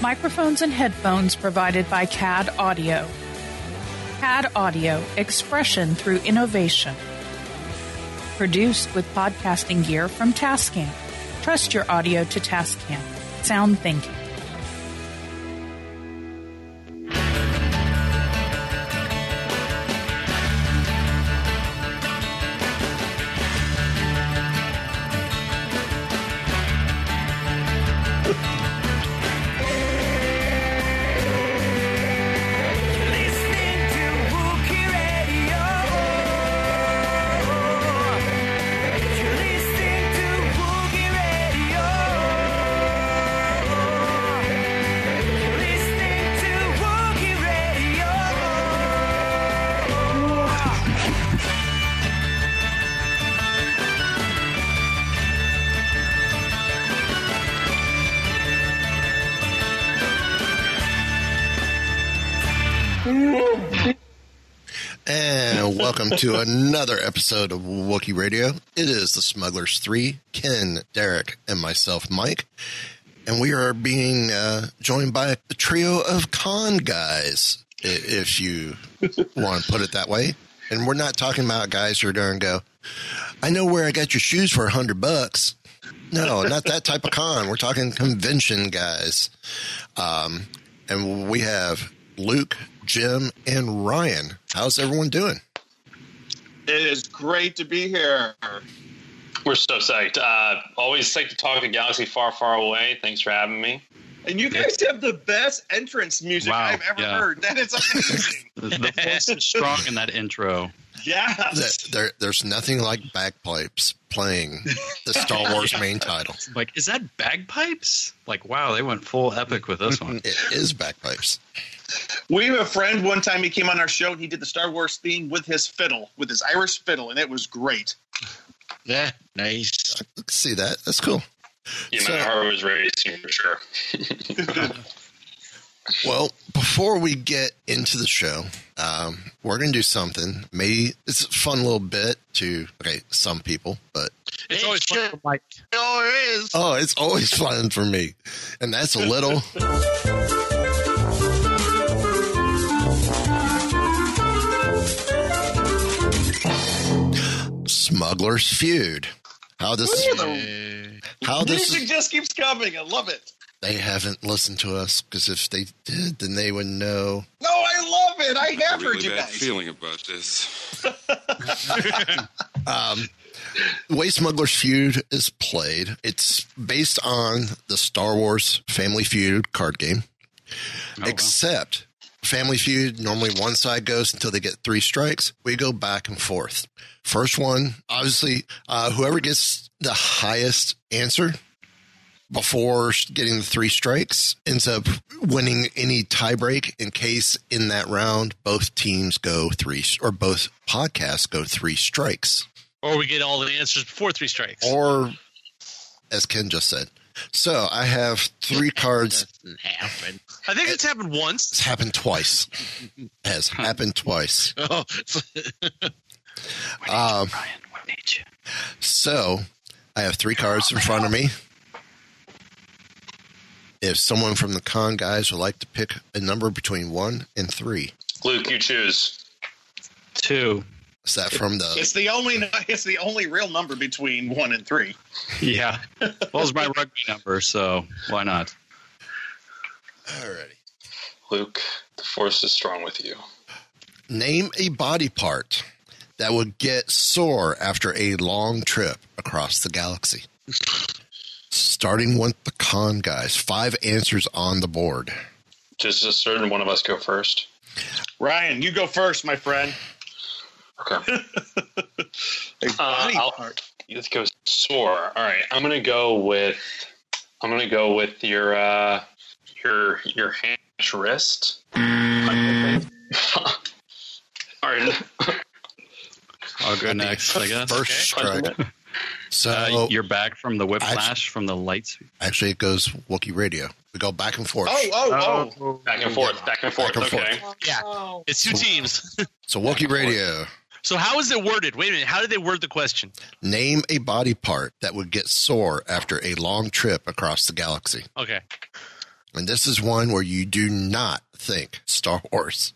Microphones and headphones provided by CAD Audio. CAD Audio, expression through innovation. Produced with podcasting gear from Tascam. Trust your audio to Tascam. Sound thinking. Welcome to another episode of Wookiee Radio. It is the Smugglers 3, Ken, Derek, and myself, Mike. And we are being uh, joined by a trio of con guys, if you want to put it that way. And we're not talking about guys who are going to go, I know where I got your shoes for a hundred bucks. No, not that type of con. We're talking convention guys. Um, and we have Luke, Jim, and Ryan. How's everyone doing? It is great to be here. We're so psyched. Uh, always psyched to talk to Galaxy Far, Far Away. Thanks for having me. And you guys have the best entrance music Wow, I've ever yeah. heard. That is amazing. The, the force is strong in that intro. Yes. There, there- there's nothing like bagpipes playing the Star Wars main title. Like, is that bagpipes? Like, wow, they went full epic with this one. It is bagpipes. We have a friend one time he came on our show and he did the Star Wars theme with his fiddle, with his Irish fiddle, and it was great. Yeah, nice. I see that. That's cool. Yeah, So- my heart was racing for sure. Well, before we get into the show, um, we're going to do something. Maybe it's a fun little bit to, okay, some people, but It's always fun sure for Mike. is. oh, it's always fun for me. And that's a little. Smuggler's Feud. How this how this Music just keeps coming. I love it. They haven't listened to us because if they did, then they would know. No, I love it. I have heard really you bad guys. feeling about this. Um, the way Smuggler's Feud is played, it's based on the Star Wars Family Feud card game, Oh, wow. except Family Feud, normally one side goes until they get three strikes. We go back and forth. First one, obviously, uh, whoever gets the highest answer before getting the three strikes ends up winning any tiebreak in case in that round both teams go three or both podcasts go three strikes Or we get all the answers before three strikes. or as Ken just said. So I have three cards. Doesn't happen. I think it's happened once. It's happened twice. Has happened twice. Oh, Um, Ryan, what need you? so I have three cards in front of me. If someone from the con guys would like to pick a number between one and three, Luke, you choose. Two. is that from the? It's the only it's the only real number between one and three. Yeah. Well, it's my rugby number, so why not? Alrighty. Luke, the force is strong with you. Name a body part that would get sore after a long trip across the galaxy. Starting with the con guys, five answers on the board. Just a certain one of us go first. Ryan, you go first, my friend. Okay. A body part. Let's go Sore. All right, I'm gonna go with. I'm gonna go with your uh, your your hand wrist. All right. I'll go next, I guess. First strike. So Uh, you're back from the whiplash from the lights. actually, it goes Wookiee Radio. We go back and forth. Oh, oh, oh. Back and forth, back and forth. Back and okay. Yeah. It's two teams. So Wookiee Radio. so how is it worded? Wait a minute. How did they word the question? Name a body part that would get sore after a long trip across the galaxy. Okay. And this is one where you do not think Star Wars.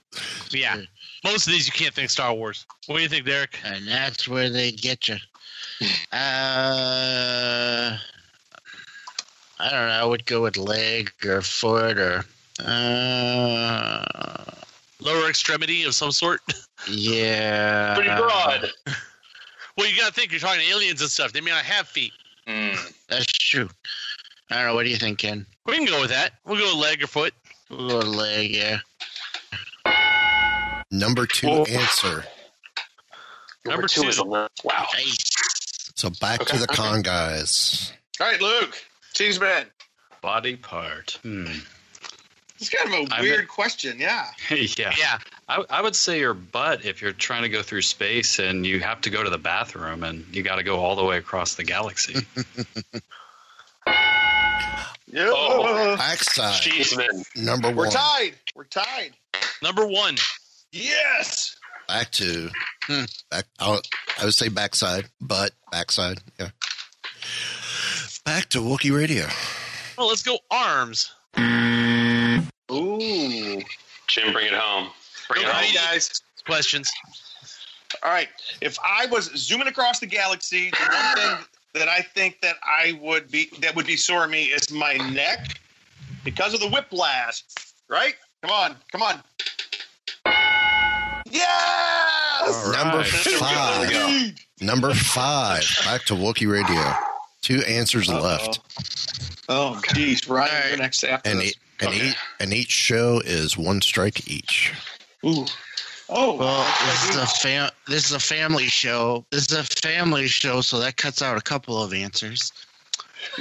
Yeah. Most of these you can't think Star Wars. What do you think, Derek? and that's where they get you. Uh, I don't know. I would go with leg or foot or. Uh, Lower extremity of some sort? yeah. Pretty broad. Well, you got to think you're talking aliens and stuff. They may not have feet. Hmm. That's true. I don't know. What do you think, Ken? We can go with that. We'll go with leg or foot. We'll go with leg. Yeah. Number two Whoa. answer. Number two two. is a li- wow. Nice. So back to the con guys. All right, Luke. Cheese man. Body part. Hmm. It's kind of a I'm weird a- question. Yeah. yeah. Yeah. I, I would say your butt if you're trying to go through space and you have to go to the bathroom and you got to go all the way across the galaxy. Yeah. Oh. Backside. Jeez, man. Number one. We're tied. We're tied. Number one. Yes. Back to. Hmm. Back. I I would say backside, but backside. Yeah. Back to Wookiee Radio. Well, let's go arms. Ooh. Jim, bring it home. Bring it home. guys. Questions. All right. If I was zooming across the galaxy, the one thing that I think that I would be that would be sore me is my neck because of the whiplash. Right? Come on. Come on. Yes. Number right. five. There we go. Number five. Back to Wookiee Radio. Two answers left, Oh, geez. Right. All right. Next after and this. e- and, Okay. each, and each show is one strike each. Ooh. Oh. Well, this is a fam- This is a family show. This is a family show, so that cuts out a couple of answers.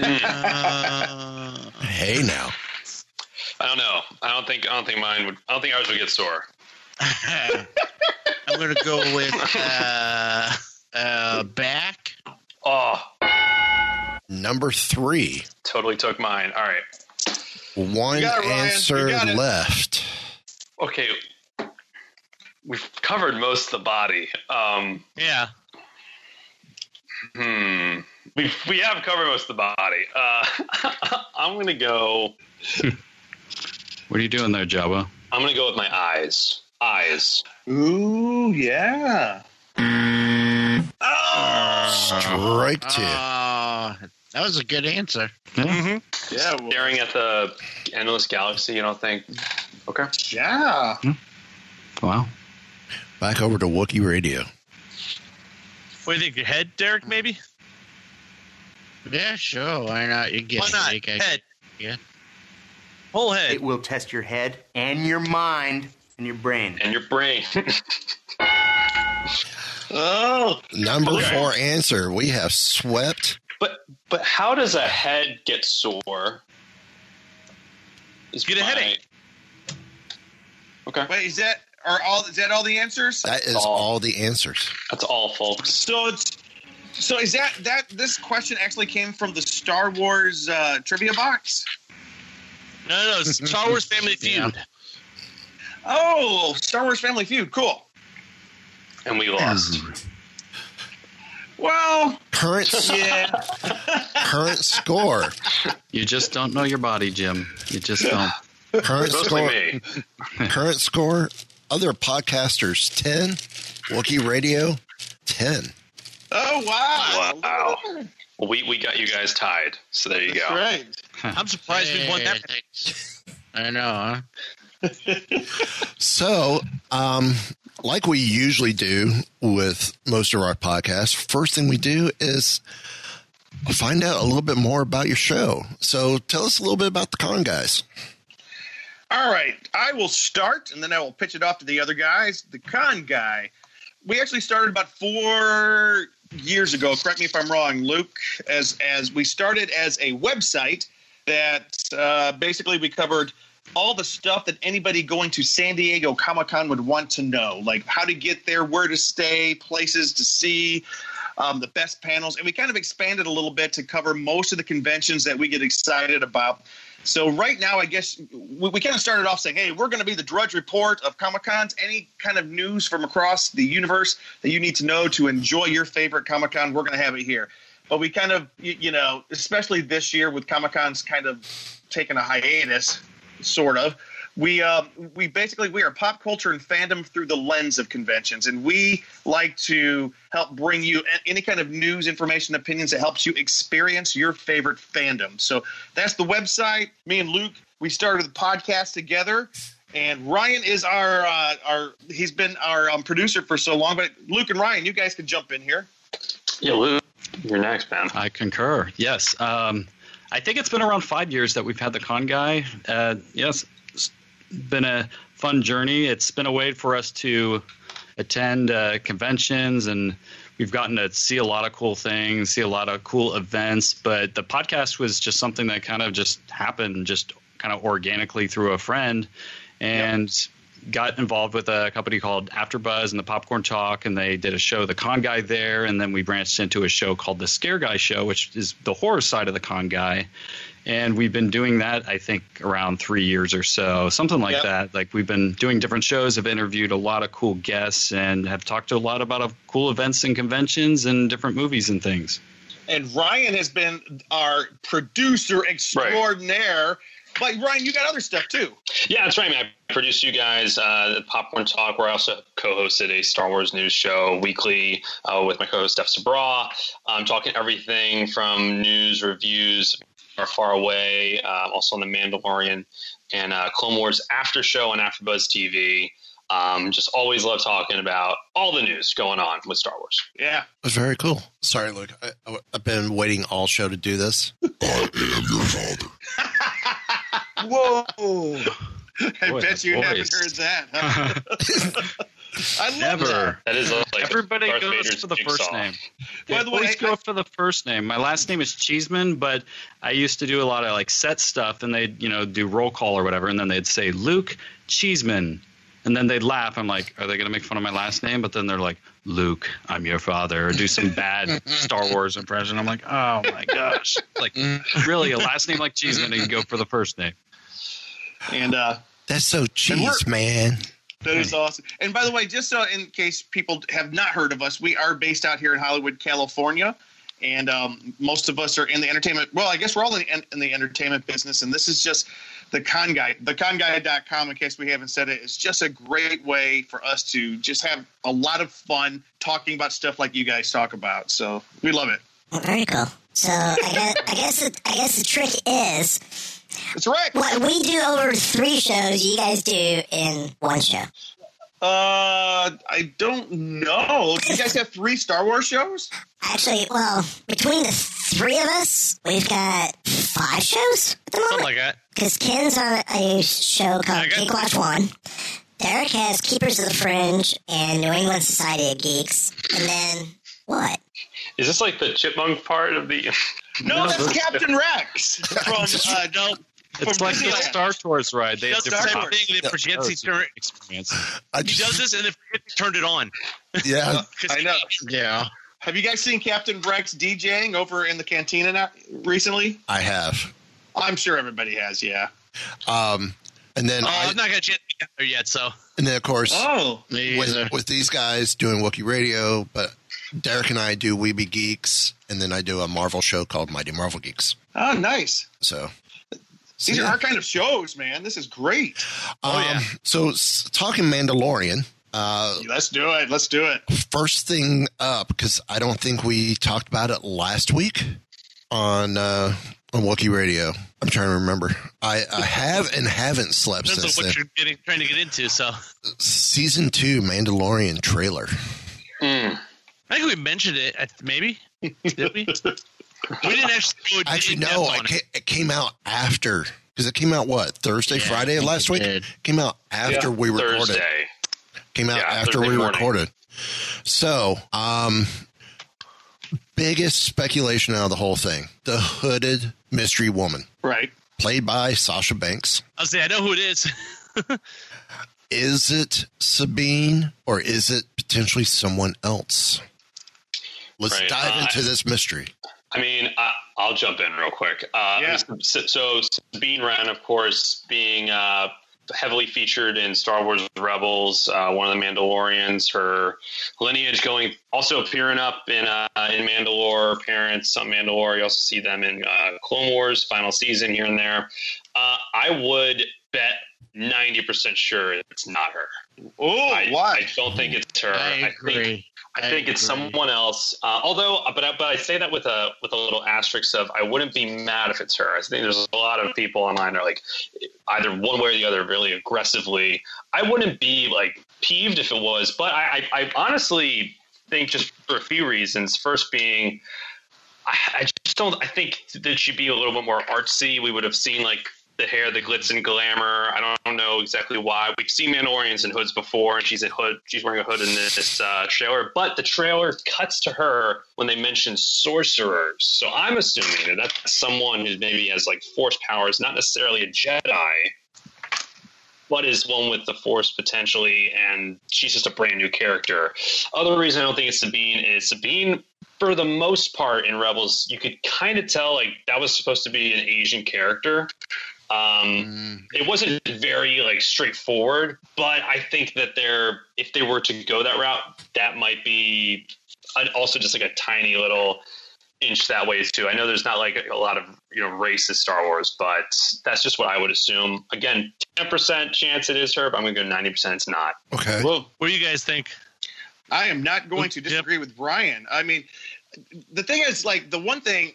Uh, Hey now. I don't know. I don't think. I don't think mine would. I don't think ours would get sore. I'm gonna go with uh, uh, back. Oh, Number three. totally took mine. All right. One it, Ryan. You answer got it. left. Okay. We've covered most of the body. Um, Yeah. hmm. We we have covered most of the body. Uh, I'm gonna go. what are you doing there, Jabba? I'm gonna go with my eyes. Eyes. Ooh, yeah. Mm. Oh. Strike two. Uh, ah, that was a good answer. Mm-hmm. Yeah. Well, Staring at the endless galaxy. You don't think? Okay. yeah. Hmm. Wow. Back over to Wookiee Radio. What do you think? Your head, Derek, maybe? Yeah, sure. Why not? You get Why not? like, Head. Yeah. Whole head. It will test your head and your mind and your brain. And your brain. Oh. Number Okay. four answer. We have swept. but but how does a head get sore? Is Get a my- headache. Okay. Wait, is that are all is that all the answers? That is all. all the answers. That's all, folks. So it's so is that that this question actually came from the Star Wars uh, trivia box? No, no, no. It's Star Wars Family Yeah. Feud. Oh, Star Wars Family Feud. Cool. And we lost. Well, Current yeah. current score. You just don't know your body, Jim. You just don't. Current Mostly score. me. Current score. Other podcasters ten. Wookiee Radio ten. Oh wow. Wow. Well, we, we got you guys tied. So there you That's go. right. I'm surprised we won that. I know, huh? So, um, like we usually do with most of our podcasts, first thing we do is find out a little bit more about your show. So, tell us a little bit about the con guys. All right, I will start, and then I will pitch it off to the other guys. The con guy. We actually started about four, years ago. Correct me if I'm wrong, Luke. As as we started as a website that uh, basically we covered all the stuff that anybody going to San Diego Comic Con would want to know, like how to get there, where to stay, places to see, um, the best panels, and we kind of expanded a little bit to cover most of the conventions that we get excited about. So right now, I guess we, we kind of started off saying, "Hey, we're going to be the Drudge Report of Comic Cons. Any kind of news from across the universe that you need to know to enjoy your favorite Comic Con, we're going to have it here." But we kind of, you, you know, especially this year with Comic Cons kind of taking a hiatus, sort of. We uh, we basically we are pop culture and fandom through the lens of conventions, and we like to help bring you any kind of news, information, opinions that helps you experience your favorite fandom. So that's the website. Me and Luke we started the podcast together, and Ryan is our uh, our he's been our um, producer for so long. But Luke and Ryan, you guys can jump in here. Yeah, Luke, you're next, man. I concur. Yes. Um, I think it's been around five years that we've had the con guy. Uh, yes, it's been a fun journey. It's been a way for us to attend uh, conventions and we've gotten to see a lot of cool things, see a lot of cool events. But the podcast was just something that kind of just happened, just kind of organically through a friend, and got involved with a company called AfterBuzz and the Popcorn Talk, and they did a show, The Con Guy, there, and then we branched into a show called The Scare Guy Show, which is the horror side of the Con Guy. And we've been doing that, I think, around three years or so, something like Yep. that. Like we've been doing different shows, have interviewed a lot of cool guests, and have talked to a lot about uh, cool events and conventions and different movies and things. And Ryan has been our producer extraordinaire. But Ryan, you got other stuff too. Yeah, that's right, man. I produced you guys uh, Popcorn Talk, where I also co-hosted a Star Wars news show weekly uh, with my co-host Steph Sabra. I'm talking everything from news, reviews, are far away, uh, also on the Mandalorian and uh, Clone Wars after show on AfterBuzz TV. Um, just always love talking about all the news going on with Star Wars. Yeah. It was very cool. Sorry, Luke. I, I, I've been waiting all show to do this. I am your father. Whoa. I Boy, bet that you haven't heard that. huh? I love Never. that. That is like Everybody Darth goes Vader's for the first jigsaw. name. By They the way, always I- go for the first name. My last name is Cheeseman, but I used to do a lot of like set stuff, and they'd you know do roll call or whatever, and then they'd say Luke Cheeseman, and then they'd laugh. I'm like, are they going to make fun of my last name? But then they're like, Luke, I'm your father, or do some bad Star Wars impression. I'm like, oh my gosh, like really a last name like Cheeseman, and you go for the first name. And uh, That's so cheese, man. that is awesome. And by the way, just so in case people have not heard of us, we are based out here in Hollywood, California. And um, most of us are in the entertainment. Well, I guess we're all in, in the entertainment business. And this is just the con guy. Theconguy.com, in case we haven't said it, is just a great way for us to just have a lot of fun talking about stuff like you guys talk about. So we love it. Very cool. So I guess I guess the, I guess the trick is That's right. what we do over three shows, you guys do in one show. Uh, I don't know. Do you guys have three Star Wars shows? Actually, well, between the three of us, we've got five shows at the Something moment. like that. Because Ken's on a show called Geek Watch One. Derek has Keepers of the Fringe and New England Society of Geeks. And then what? Is this like the chipmunk part of the? No, that's Captain Rex from uh, No, It's From like the Star Tours ride. They he have does the different same thing and then forgets he shows, turned. experience. I He does this and then forgets he turned it on. Yeah, I know. Yeah. Have you guys seen Captain Rex DJing over in the cantina now, recently? I have. I'm sure everybody has. Yeah. Um, and then, Oh, I, I'm not gonna get there yet. So and then of course, Oh, with, with these guys doing Wookiee Radio, but Derek and I do Weeby Geeks, and then I do a Marvel show called Mighty Marvel Geeks. oh, nice. So, These are our kind of shows, man. This is great. Oh, yeah. Um, So, s- talking Mandalorian, uh, Let's do it. Let's do it. first thing up because I don't think we talked about it last week on uh, on Wookiee Radio. I'm trying to remember. I, I have and haven't slept depends since on what then. you're getting, trying to get into. So Season two Mandalorian trailer. Mm. I think we mentioned it. Maybe did we? we didn't actually. Go in Actually, depth no, on it, ca- it came out after because it came out what Thursday, Yeah, Friday think last week. did. Came out after Yeah, we recorded. Thursday. Came out Yeah, after Thursday we morning. recorded. So, um, biggest speculation out of the whole thing: the hooded mystery woman, Right. played by Sasha Banks. I'll say I know who it is. Is it Sabine or is it potentially someone else? Let's Right, dive uh, into this mystery. I mean, I, I'll jump in real quick. Uh, Yeah. So, so Sabine Wren, of course, being uh, heavily featured in Star Wars Rebels, uh, one of the Mandalorians, her lineage going also appearing up in uh, in Mandalore, parents some Mandalore. You also see them in uh, Clone Wars final season here and there. Uh, I would bet ninety percent sure it's not her. Oh, I, why? I don't think it's her. I think I think it's someone else. Uh, although, but I, but I say that with a with a little asterisk of I wouldn't be mad if it's her. I think there's a lot of people online are like either one way or the other really aggressively. I wouldn't be like peeved if it was, but I, I, I honestly think just for a few reasons. First being. I, I just don't. I think that should be a little bit more artsy. We would have seen like the hair, the glitz and glamour. I don't know exactly why. We've seen Mandalorians in hoods before, and she's a hood. She's wearing a hood in this uh, trailer. But the trailer cuts to her when they mention sorcerers. So I'm assuming that that's someone who maybe has like force powers, not necessarily a Jedi, but is one with the force potentially, and she's just a brand new character. Other reason I don't think it's Sabine is Sabine for the most part in Rebels, you could kind of tell like that was supposed to be an Asian character. Um, It wasn't very like straightforward, but I think that they're if they were to go that route, that might be an, also just like a tiny little inch that way too. I know there's not like a lot of you know racist Star Wars, but that's just what I would assume. Again, ten percent chance it is her, but I'm gonna go ninety percent it's not. Okay. Well, what do you guys think? I am not going to disagree with Brian. I mean, the thing is, like, the one thing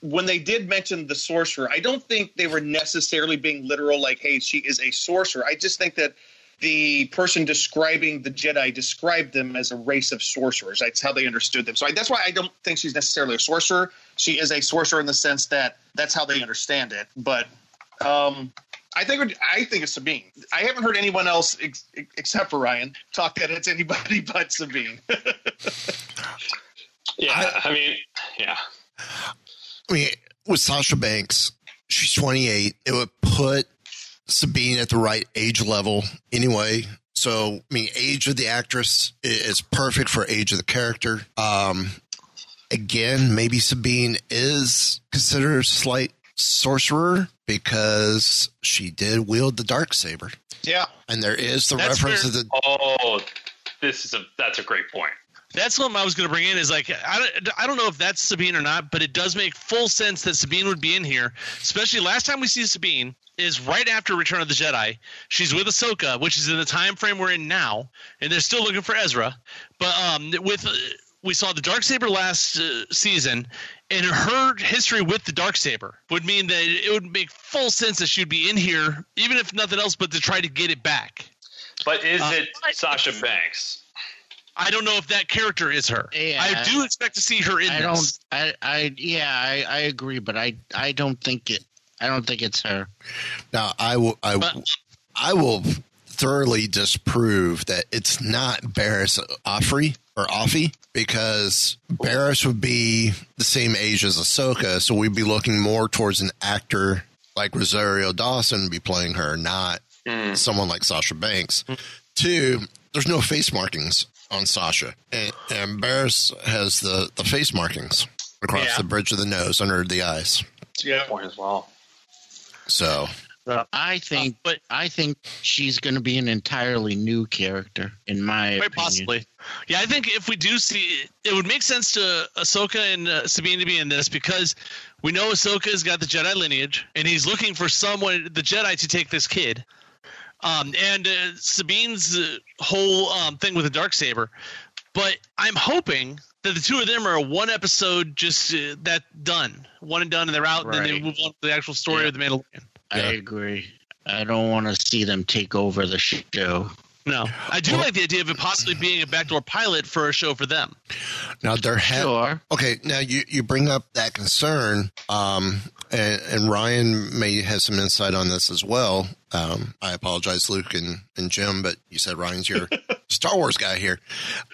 when they did mention the sorcerer, I don't think they were necessarily being literal, like, hey, she is a sorcerer. I just think that the person describing the Jedi described them as a race of sorcerers. That's how they understood them. So I, that's why I don't think she's necessarily a sorcerer. She is a sorcerer in the sense that that's how they understand it. But um, I think I think it's Sabine. I haven't heard anyone else ex- except for Ryan talk that it's anybody but Sabine. Yeah, I, mean, yeah. I mean, with Sasha Banks, she's 28. It would put Sabine at the right age level anyway. So, I mean, age of the actress is perfect for age of the character. Um, again, maybe Sabine is considered a slight sorcerer because she did wield the dark saber, yeah, and there is the That's reference to the Oh, this is a that's a great point. That's something I was going to bring in. Is like I don't, I don't know if that's Sabine or not, but it does make full sense that Sabine would be in here. Especially last time we see Sabine is right after Return of the Jedi. She's with Ahsoka, which is in the time frame we're in now, and they're still looking for Ezra. But um, with uh, we saw the dark saber last uh, season, and her history with the dark saber would mean that it would make full sense that she'd be in here, even if nothing else, but to try to get it back. But is Uh, it Sasha Banks? I don't know if that character is her. Yeah. I do expect to see her in I this. don't. I. I. Yeah. I. I agree, but I. I don't think it. I don't think it's her. Now, I will, I, I will thoroughly disprove that it's not Barriss Offrey or Offee because Barriss would be the same age as Ahsoka, so we'd be looking more towards an actor like Rosario Dawson be playing her, not hmm. someone like Sasha Banks. Two, there's no face markings on Sasha, and, and Barriss has the the face markings across Yeah. the bridge of the nose, under the eyes. Yeah, point as well. So I think. but I think she's going to be an entirely new character, in my Quite opinion. possibly. Yeah, I think if we do see, it would make sense to Ahsoka and uh, Sabine to be in this because we know Ahsoka's got the Jedi lineage, and he's looking for someone, the Jedi, to take this kid. Um, and uh, Sabine's uh, whole um, thing with the dark saber, but I'm hoping that the two of them are one episode, just uh, that done, one and done, and they're out, and then they move on to the actual story Yeah. of the Mandalorian. I agree. I don't want to see them take over the show. No, I do like the idea of it possibly being a backdoor pilot for a show for them. Now there have Sure. okay. Now you you bring up that concern, um, and, and Ryan may have some insight on this as well. Um, I apologize, Luke and, and Jim, but you said Ryan's your Star Wars guy here.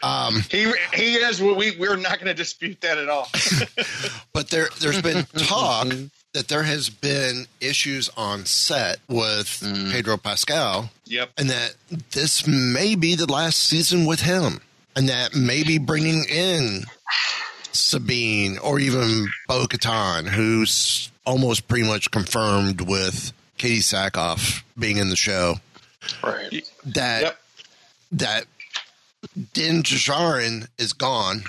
Um, He he is. We we're not going to dispute that at all. but there there's been talk that there has been issues on set with Pedro Pascal, Yep. and that this may be the last season with him, and that maybe bringing in Sabine or even Bo Katan, who's almost pretty much confirmed with Katee Sackhoff being in the show, Right. that Yep. that Din Djarin is gone.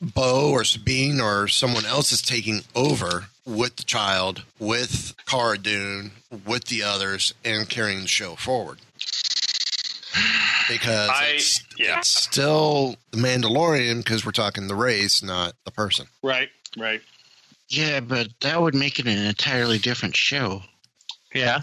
Bo or Sabine or someone else is taking over with the child, with Cara Dune, with the others, and carrying the show forward. Because I- it's, yeah. it's still the Mandalorian because we're talking the race, not the person. Right. Right. Yeah, but that would make it an entirely different show. Yeah.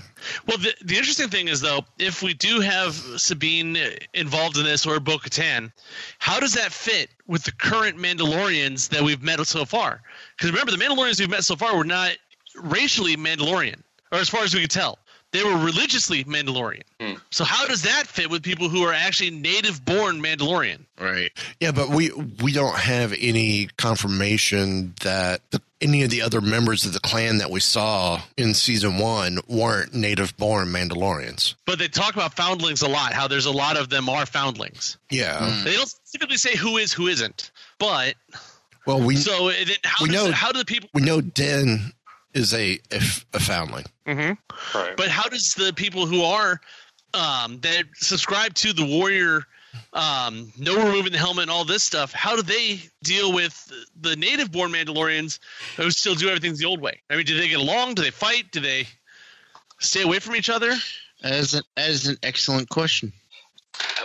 Well, the, the interesting thing is, though, if we do have Sabine involved in this or Bo Katan, how does that fit with the current Mandalorians that we've met so far? Because remember, the Mandalorians we've met so far were not racially Mandalorian, or as far as we could tell. They were religiously Mandalorian. Hmm. So how does that fit with people who are actually native-born Mandalorian? Right. Yeah, but we we don't have any confirmation that the, any of the other members of the clan that we saw in season one weren't native born Mandalorians. But they talk about foundlings a lot. How there's a lot of them are foundlings. Yeah. Hmm. They don't specifically say who is who isn't. But Well, we so then how we does know- how do the people? we know Din is a foundling. Mm-hmm. Right. But how does the people who are um, that subscribe to the warrior, um, no removing the helmet and all this stuff, how do they deal with the native-born Mandalorians who still do everything the old way? I mean, do they get along? Do they fight? Do they stay away from each other? As an, as an excellent question.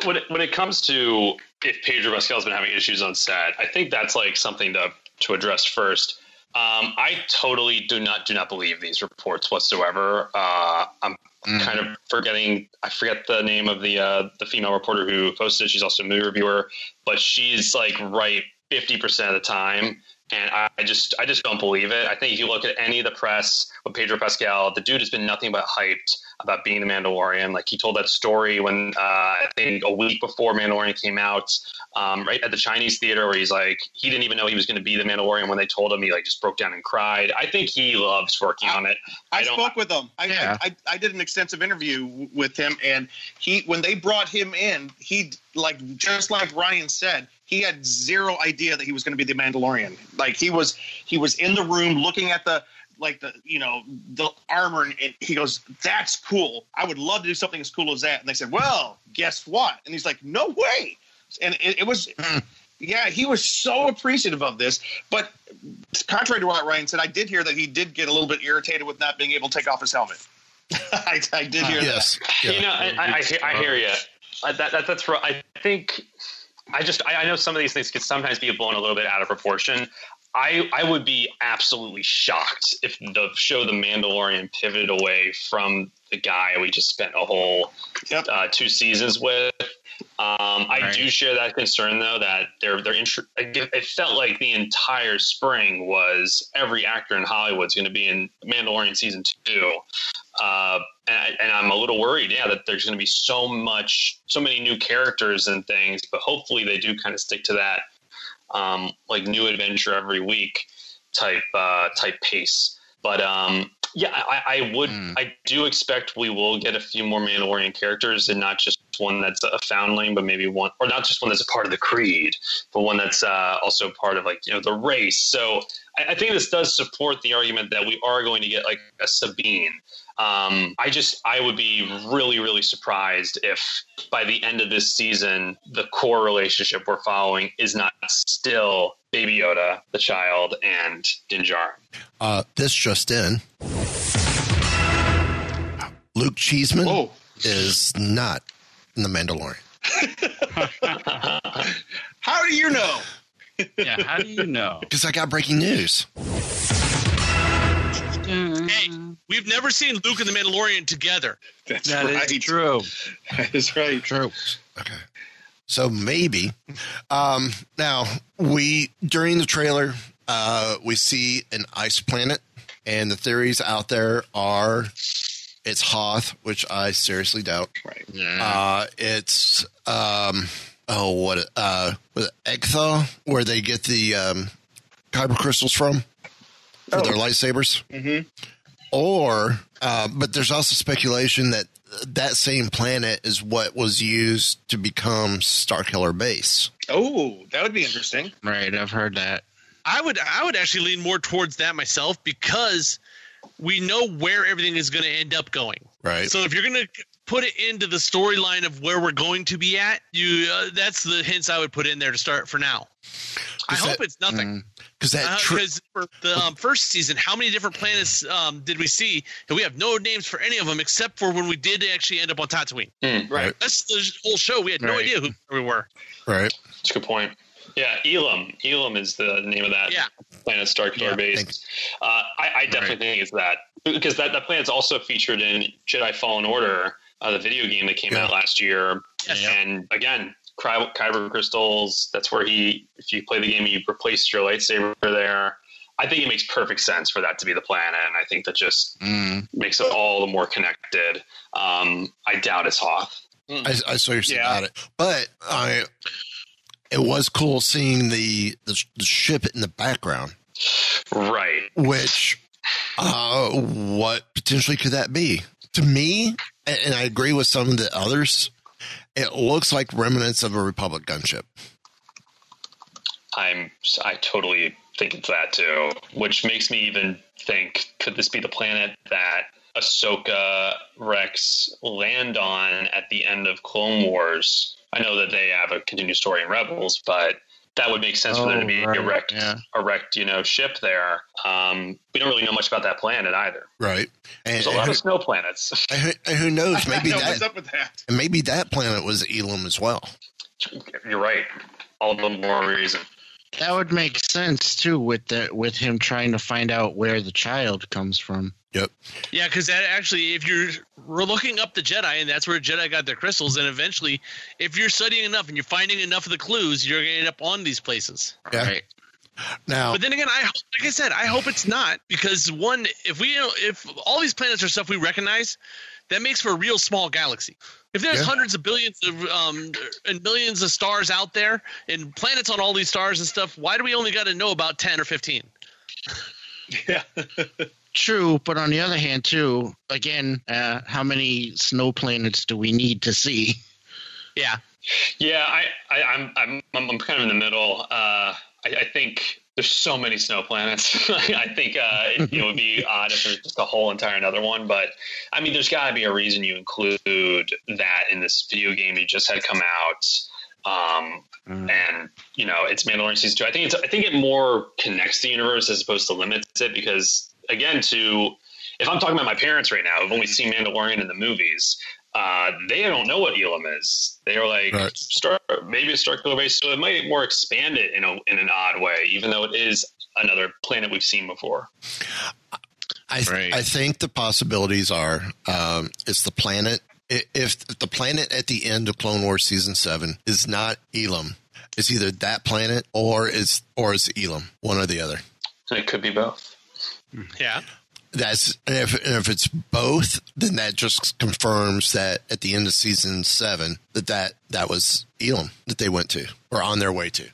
when it, when it comes to if Pedro Pascal's been having issues on set, I think that's like something to to address first. Um, I totally do not do not believe these reports whatsoever. Uh, I'm kind of forgetting. I forget the name of the uh, the female reporter who posted. She's also a movie reviewer, but she's like right fifty percent of the time. And I, I just I just don't believe it. I think if you look at any of the press with Pedro Pascal, the dude has been nothing but hyped about being the Mandalorian. Like he told that story when uh, I think a week before Mandalorian came out, um, right at the Chinese theater, where he's like he didn't even know he was going to be the Mandalorian when they told him. He like just broke down and cried. I think he loves working on it. I, I spoke with him. I, Yeah. I, I I did an extensive interview with him, and he when they brought him in, he like just like Ryan said, he had zero idea that he was going to be the Mandalorian. Like he was he was in the room looking at the like the you know the armor, and, and he goes, "That's cool. I would love to do something as cool as that." And they said, "Well, guess what?" And he's like, "No way!" And it, it was. Hmm. Yeah, he was so appreciative of this, but contrary to what Ryan said, I did hear that he did get a little bit irritated with not being able to take off his helmet. I, I did hear Yes. You know, I, I, I, hear, I hear you. I, that, that, that's right. I think I just I, I know some of these things can sometimes be blown a little bit out of proportion. I I would be absolutely shocked if the show The Mandalorian pivoted away from the guy we just spent a whole Yep. uh, two seasons with. Um, I Right. do share that concern though that they're they're intr- it felt like the entire spring was every actor in Hollywood's going to be in Mandalorian season two. Uh, and, I, and I'm a little worried, yeah, that there's going to be so much, so many new characters and things. But hopefully, they do kind of stick to that, um, like new adventure every week type uh, type pace. But um, yeah, I, I would, Hmm. I do expect we will get a few more Mandalorian characters, and not just one that's a foundling, but maybe one, or not just one that's a part of the creed, but one that's uh, also part of like you know the race. So I, I think this does support the argument that we are going to get like a Sabine. Um, I just I would be really really surprised if by the end of this season the core relationship we're following is not still Baby Yoda, the child, and Din Djarin. Uh, this just in. Luke Cheeseman Oh. is not in the Mandalorian. How do you know? Yeah, how do you know? Because I got breaking news. Hey, we've never seen Luke and the Mandalorian together. That's That is right. true. That is right. True. Okay. So maybe. Um, now we during the trailer, uh, we see an ice planet, and the theories out there are It's Hoth, which I seriously doubt. Right. Yeah. Uh, it's um, oh, what uh, was it Egthaw, where they get the um, kyber crystals from for their lightsabers, Mm-hmm. or uh, but there's also speculation that that same planet is what was used to become Starkiller Base. Oh, that would be interesting. right. I've heard that. I would I would actually lean more towards that myself because we know where everything is going to end up going. Right. So if you're going to put it into the storyline of where we're going to be at, you uh, that's the hints I would put in there to start for now. I Is hope that- it's nothing. Mm. Because that tri- Because for the um, first season, how many different planets um, did we see? And we have no names for any of them except for when we did actually end up on Tatooine. Right. That's the whole show. We had no Right. idea who we were. right. That's a good point. Yeah, Ilum. Ilum is the name of that Yeah. planet Starkiller Yeah, base. Uh, I, I definitely think it's that because that, that planet's also featured in Jedi Fallen Order, uh, the video game that came Yeah. out last year. Yes. And again, Ky- kyber crystals. That's where he, if you play the game, you replace your lightsaber there. I think it makes perfect sense for that to be the planet, and I think that just Mm. makes it all the more connected. Um, I doubt it's Hoth. I, I seriously Yeah. got it, but I. It was cool seeing the, the the ship in the background. Right. Which, uh, what potentially could that be? To me, and, and I agree with some of the others, it looks like remnants of a Republic gunship. I'm I totally think it's that too, which makes me even think could this be the planet that Ahsoka Rex land on at the end of Clone Wars? I know that they have a continued story in Rebels, but that would make sense for there to Oh, be right, a wrecked, yeah. a wrecked, you know, ship there. Um, we don't really know much about that planet either. Right. And, There's a lot of snow planets. and who, and who knows? Maybe know that up with that. and maybe that planet was Ilum as well. You're right. All the more reason. That would make sense too with the with him trying to find out where the child comes from. Yep. Yeah, because that actually, if you're we're looking up the Jedi, and that's where Jedi got their crystals, and eventually, if you're studying enough and you're finding enough of the clues, you're going to end up on these places. Yeah. Right. Now, But then again, I like I said, I hope it's not because one, if we if all these planets are stuff we recognize, that makes for a real small galaxy. If there's Yeah. hundreds of billions of um and millions of stars out there and planets on all these stars and stuff, why do we only got to know about ten or fifteen? Yeah. True, but on the other hand, too, again, uh, how many snow planets do we need to see? Yeah, Yeah, I, I, I'm, I'm, I'm I'm kind of in the middle. Uh, I, I think there's so many snow planets. I think uh, it, it would be odd if there's just a whole entire another one. But I mean, there's got to be a reason you include that in this video game you just had come out. Um, Mm. and you know, it's Mandalorian season two. I think it's, I think it more connects the universe as opposed to limits it because again, to if I'm talking about my parents right now, who've only seen Mandalorian in the movies, uh, they don't know what Ilum is. They're like, Right. Star, maybe it's Starkiller Base, so it might more expand it in a in an odd way, even though it is another planet we've seen before. I th- Right. I think the possibilities are um, it's the planet. If, if the planet at the end of Clone Wars season seven is not Ilum, it's either that planet or it's or it's Ilum, one or the other. And it could be both. Yeah. That's and if and if it's both, then that just confirms that at the end of season seven that that, that was Ilum that they went to or on their way to.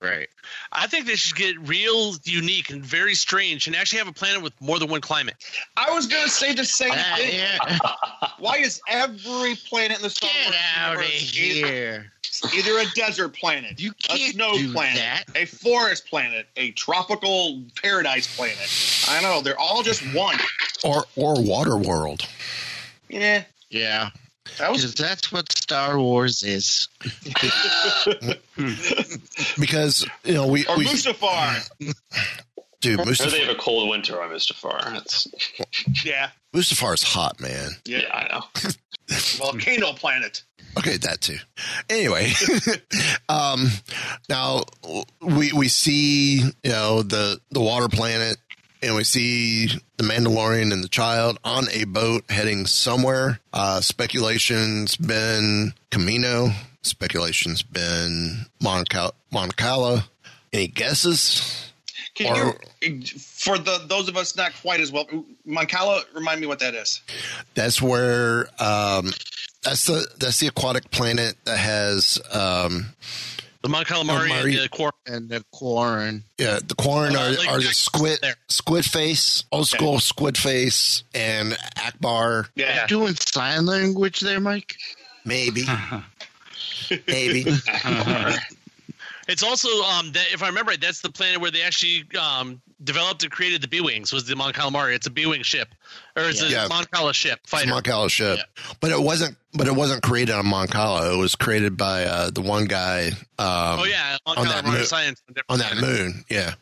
Right. I think they should get real unique and very strange and actually have a planet with more than one climate. I was going to say the same Uh, thing. yeah. Why is every planet in the Star Get Wars out of universe either- here. Either a desert planet, You a can't snow do planet, that. a forest planet, a tropical paradise planet. I don't know. They're all just one. Or or water world. Yeah, Yeah. That was Because that's what Star Wars is. Because you know we, or we Mustafar. dude Or they have a cold winter on Mustafar. That's, Yeah, is hot, man. yeah, I know. volcano planet. Okay, that too. Anyway, um, now we we see you know the the water planet, and we see the Mandalorian and the child on a boat heading somewhere. Uh, speculation's been Kamino. Speculation's been Monte Cal- Monte Any guesses? Can you, for the those of us not quite as well, Mon Cala, remind me what that is. That's where um, that's the that's the aquatic planet that has um, The Mon Calamari Calamari. and the Quar- And the corn. yeah the corn Uh, are, like are the squid there. squid face old school squid face and Ackbar Yeah, Doing sign language there, Mike? maybe maybe It's also um that if I remember right, that's the planet where they actually um developed and created the B wings was the Mon Calamari. It's a B wing ship, or it's Yeah. a Mon Cala ship it's fighter. Mon Cala ship, but it wasn't but it wasn't created on Mon Cala. It was created by uh, the one guy um, oh yeah, Mon on that moon- science on that moon. Yeah,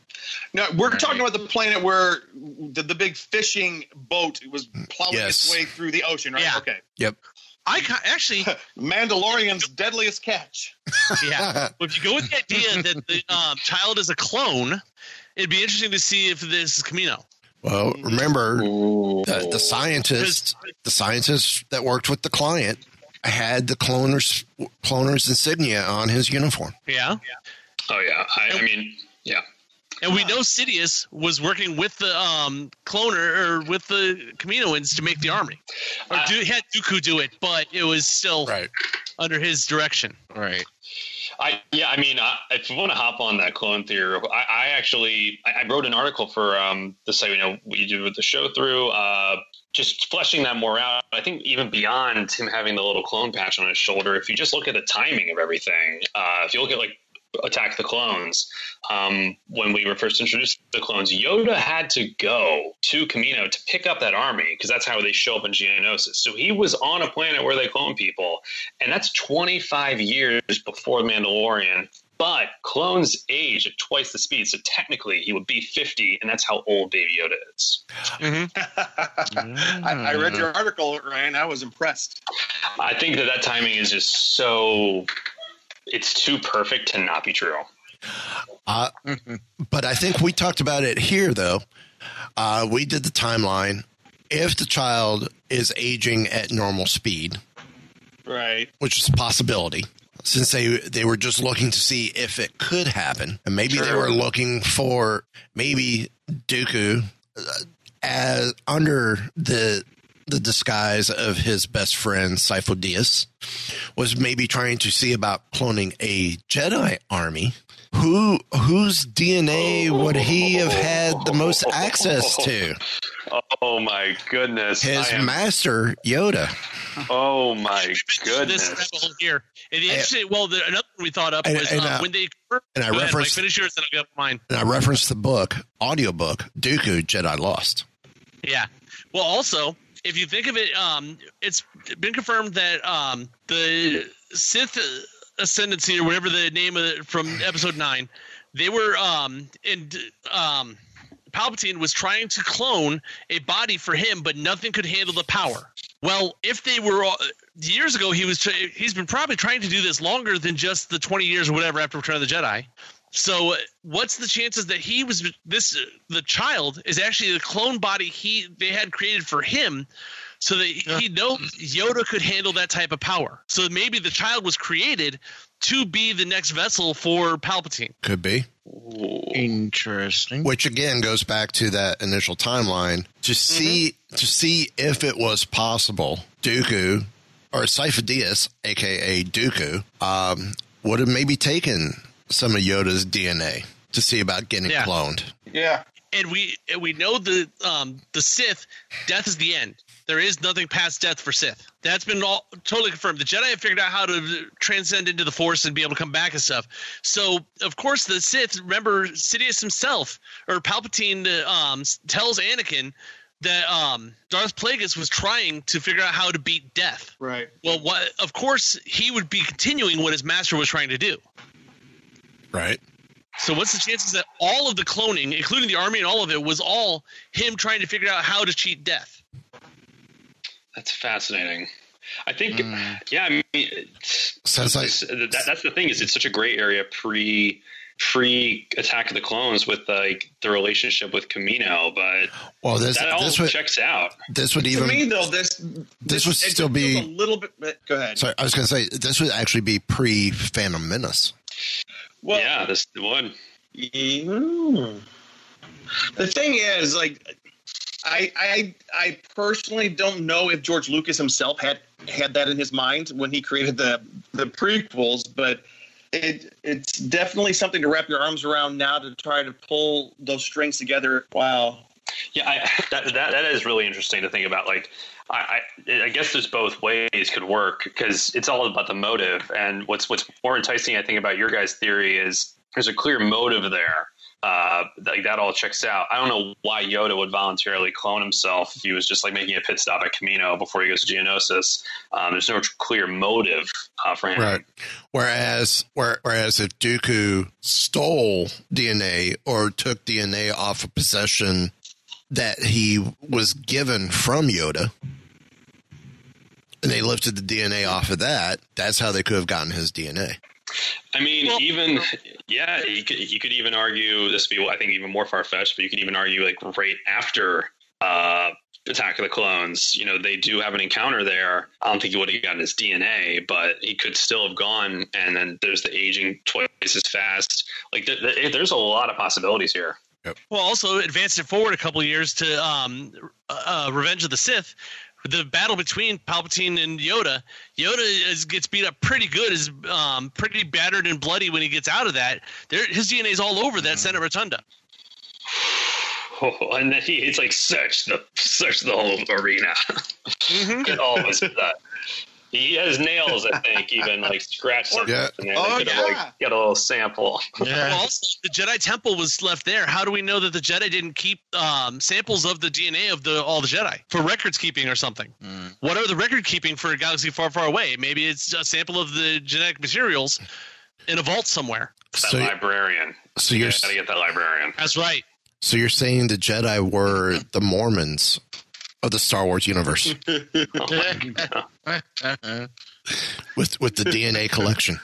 no, we're talking about the planet where the, the big fishing boat was plowing Yes. its way through the ocean, right? Yeah. Okay. yep. I ca- actually Mandalorian's deadliest catch. yeah. Well, if you go with the idea that the um, child is a clone, it'd be interesting to see if this is Kamino. Well, remember the, the scientist, the scientist that worked with the client had the cloner's cloner's insignia on his uniform. Yeah. Oh yeah, I, I mean, yeah. And we know Sidious was working with the um, cloner or with the Kaminoans to make the army. Or Uh, do, had Dooku do it, but it was still Right. under his direction. Right. I yeah, I mean, I, if you want to hop on that clone theory, I, I actually I, I wrote an article for um, the site you know we do with the show through, uh, just fleshing that more out. I think even beyond him having the little clone patch on his shoulder, if you just look at the timing of everything, uh, if you look at like Attack the Clones, um, when we were first introduced to the clones, Yoda had to go to Kamino to pick up that army because that's how they show up in Geonosis. So he was on a planet where they clone people, and that's 25 years before The Mandalorian. But clones age at twice the speed, so technically he would be 50, and that's how old Baby Yoda is. I, I read your article, Ryan. I was impressed. I think that that timing is just so. It's too perfect to not be true. Uh, but I think we talked about it here, though. Uh, we did the timeline. If the child is aging at normal speed, Right. which is a possibility, since they they were just looking to see if it could happen, and maybe they were looking for maybe Dooku uh, as under the the disguise of his best friend Sifo-Dyas was maybe trying to see about cloning a Jedi army. Who whose DNA would he have had the most access to? Oh my goodness! His am- master Yoda. oh my This goodness! rebel here. And the interesting, well, the, another one we thought up And- was and, uh, uh, when they. and I Go ahead, referenced- finish yours, then I'll go mine. And I referenced the book, audiobook, Dooku Jedi Lost. Yeah. Well, also, if you think of it, um, it's been confirmed that um, the Sith ascendancy or whatever the name of it from Episode Nine, they were um, in um, Palpatine was trying to clone a body for him, but nothing could handle the power. Well, if they were years ago, he was he's been probably trying to do this longer than just the twenty years or whatever after Return of the Jedi. So, uh, what's the chances that he was this uh, the child is actually the clone body he they had created for him, so that he knows Yoda could handle that type of power. So maybe the child was created to be the next vessel for Palpatine. Could be. Interesting. Which again goes back to that initial timeline to see to see if it was possible Dooku or Sifo-Dyas, aka Dooku, um, would have maybe taken some of Yoda's DNA to see about getting Yeah. cloned. Yeah. and we and we know the um the Sith death is the end. There is nothing past death for Sith. That's been all totally confirmed. The Jedi have figured out how to transcend into the Force and be able to come back and stuff. So of course the Sith. Remember Sidious himself or Palpatine um tells Anakin that um Darth Plagueis was trying to figure out how to beat death. Right. Well, what of course he would be continuing what his master was trying to do. Right. So what's the chances that all of the cloning, including the army and all of it, was all him trying to figure out how to cheat death? That's fascinating. I think, hmm. yeah, I mean, it's, Sounds like- it's- that, that's the thing is it's such a gray area pre pre Attack of the Clones with like the relationship with Kamino, but Well, this that all this would checks out. this would To even me, though, this this would still be a little bit. Go ahead. sorry. I was going to say this would actually be pre Phantom Menace. Well, yeah, this the one. Mm. The thing is, like, I I I personally don't know if George Lucas himself had had that in his mind when he created the the prequels, but it it's definitely something to wrap your arms around now to try to pull those strings together. Wow. Yeah, I, that, that that is really interesting to think about. Like, I I, guess there's both ways could work because it's all about the motive. And what's what's more enticing, I think, about your guys' theory is there's a clear motive there. Uh, like that all checks out. I don't know why Yoda would voluntarily clone himself if he was just like making a pit stop at Kamino before he goes to Geonosis. Um, there's no clear motive uh, for him. Right. Whereas, where, whereas if Dooku stole DNA or took DNA off a possession that he was given from Yoda, and they lifted the DNA off of that, that's how they could have gotten his DNA. I mean, even yeah, you could you could even argue this would be I think even more far fetched, but you could even argue like right after uh, Attack of the Clones, you know, they do have an encounter there. I don't think he would have gotten his DNA, but he could still have gone. And then there's the aging twice as fast. Like th- th- there's a lot of possibilities here. Yep. Well, also advanced it forward a couple of years to um, uh, Revenge of the Sith. The battle between Palpatine and Yoda. Yoda is, gets beat up pretty good, is um, pretty battered and bloody when he gets out of that. There, his DNA is all over that Senate Rotunda. Oh, and then he, it's like search the search the whole arena. Get all of his blood. He has nails, I think, even like scratched something Yeah. in there. Oh, they could have yeah. like get a little sample. Well, also, the Jedi Temple was left there. How do we know that the Jedi didn't keep um, samples of the DNA of the all the Jedi for records keeping or something? What are the record keeping for a galaxy far, far away? Maybe it's a sample of the genetic materials in a vault somewhere. That librarian. so you're Gotta get that librarian. That's right. so you're saying the Jedi were the Mormons of the Star Wars universe with with the DNA collection.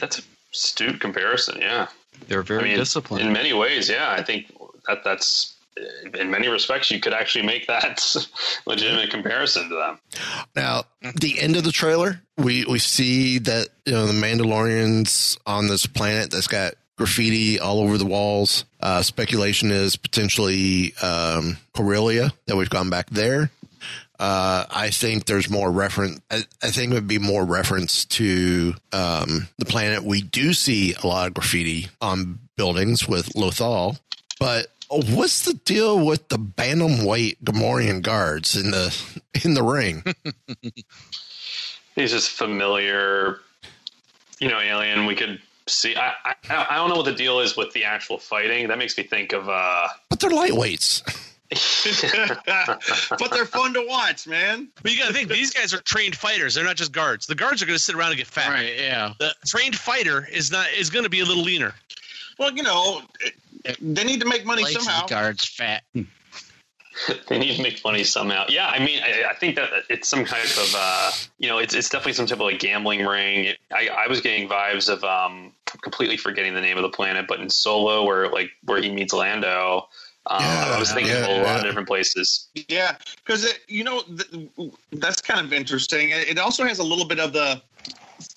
That's a astute comparison. Yeah. They're very I mean, disciplined. in many ways. Yeah, I think that that's in many respects you could actually make that legitimate comparison to them. Now, the end of the trailer, we we see that you know the Mandalorians on this planet that's got graffiti all over the walls. Uh, speculation is potentially um, Corellia that we've gone back there. Uh, I think there's more reference. I, I think it would be more reference to um, the planet. We do see a lot of graffiti on buildings with Lothal, but what's the deal with the bantamweight Gamorrean guards in the in the ring? He's just familiar, you know, alien. We could see. I, I I don't know what the deal is with the actual fighting. That makes me think of. uh But they're lightweights. but they're fun to watch, man. But you got to think these guys are trained fighters. They're not just guards. The guards are going to sit around and get fat. Right, yeah. The trained fighter is not is going to be a little leaner. Well, you know, they need to make money Likes somehow. guards fat. they need to make money somehow. Yeah, I mean, I, I think that it's some kind of, uh, you know, it's it's definitely some type of like gambling ring. It, I I was getting vibes of um, completely forgetting the name of the planet, but in Solo, where like where he meets Lando. Um, I was thinking Yeah, of a lot yeah. of different places. Yeah, because you know th- that's kind of interesting. It it also has a little bit of the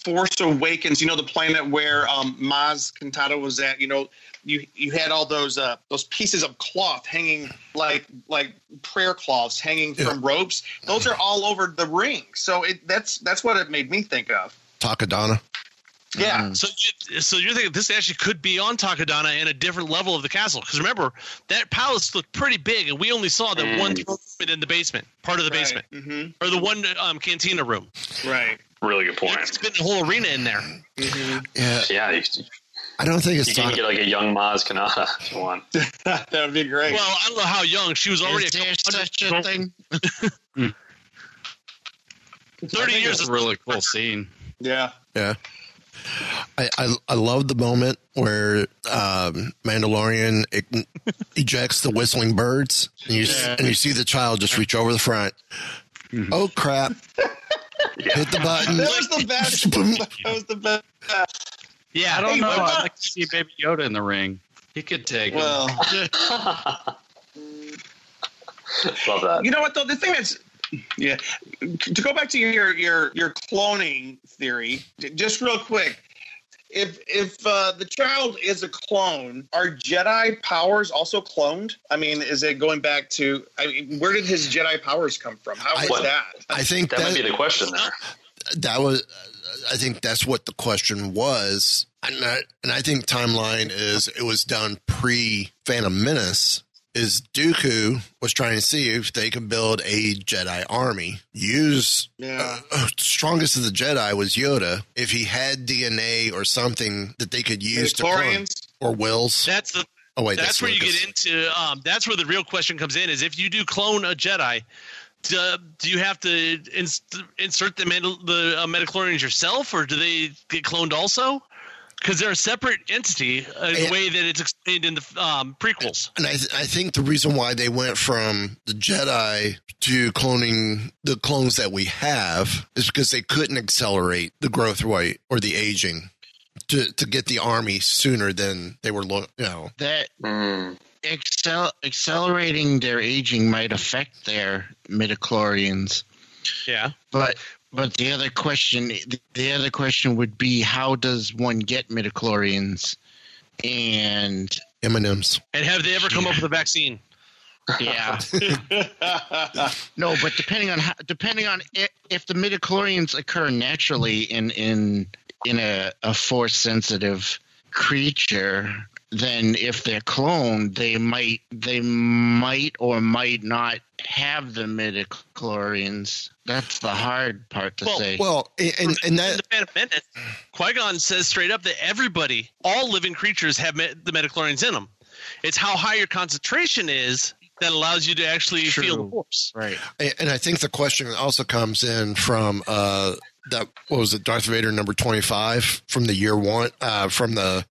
Force Awakens. You know, the planet where um, Maz Kanata was at. You know, you you had all those uh, those pieces of cloth hanging like like prayer cloths hanging from ropes. Those are all over the ring. So it that's that's what it made me think of. Takodana. Yeah. So, you- so you're thinking this actually could be on Takodana in a different level of the castle? Because remember, that palace looked pretty big, and we only saw the Mm. one throne room in the basement, part of the basement, hmm or the one um, cantina room. Right. Really good point. It's been a whole arena in there. Yeah, Yeah, you, I don't think it's you can get like a young Maz Kanata if you want. that would be great. Well, I don't know how young she was. Already Is a there such a thing? Thirty years It's is a really cool scene. yeah. Yeah. I, I I love the moment where um, Mandalorian ejects the whistling birds, and you s- and you see the child just reach over the front. Oh crap! Hit the button. That was the best. that was the best. Yeah, I don't Hey, know. I'd like to see Baby Yoda in the ring. He could take him. Well, Love that. you know what though? The thing is, yeah. To go back to your your your cloning theory, just real quick. if if uh, the child is a clone, are Jedi powers also cloned? I mean, is it going back to? I mean, where did his Jedi powers come from? How was I- that? I think That, might be the question there. that was I think that's what the question was. And I, and I think timeline is it was done pre Phantom Menace. Is Dooku was trying to see if they could build a Jedi army. Use Yeah. uh, strongest of the Jedi was Yoda. If he had DNA or something that they could use to clone or wills. That's the Oh wait, that's, that's, where you get into um, that's where the real question comes in is if you do clone a jedi do, do you have to ins- insert the, med- the uh, midichlorians yourself or do they get cloned also because they're a separate entity uh, the And- way that it's explained in the um, prequels And I, th- I think the reason why they went from the Jedi to cloning the clones that we have is because they couldn't accelerate the growth rate or the aging to, to get the army sooner than they were, lo- you know. That Mm. excel, accelerating their aging might affect their midichlorians. yeah But but the other question the, the other question would be how does one get midichlorians? And M&Ms. and have they ever come up with a vaccine yeah. no, but depending on how, depending on if, if the midichlorians occur naturally in in in a, a force sensitive creature, then if they're cloned, they might they might or might not have the midichlorians. That's the hard part to Well- say. Well, and, and, and in that, the Phantom Menace, Qui-Gon says straight up that everybody, all living creatures, have me- the midichlorians in them. It's how high your concentration is that allows you to actually feel the force. right. and I think the question also comes in from uh, that, what was it, Darth Vader number 25 from the year one, uh, from the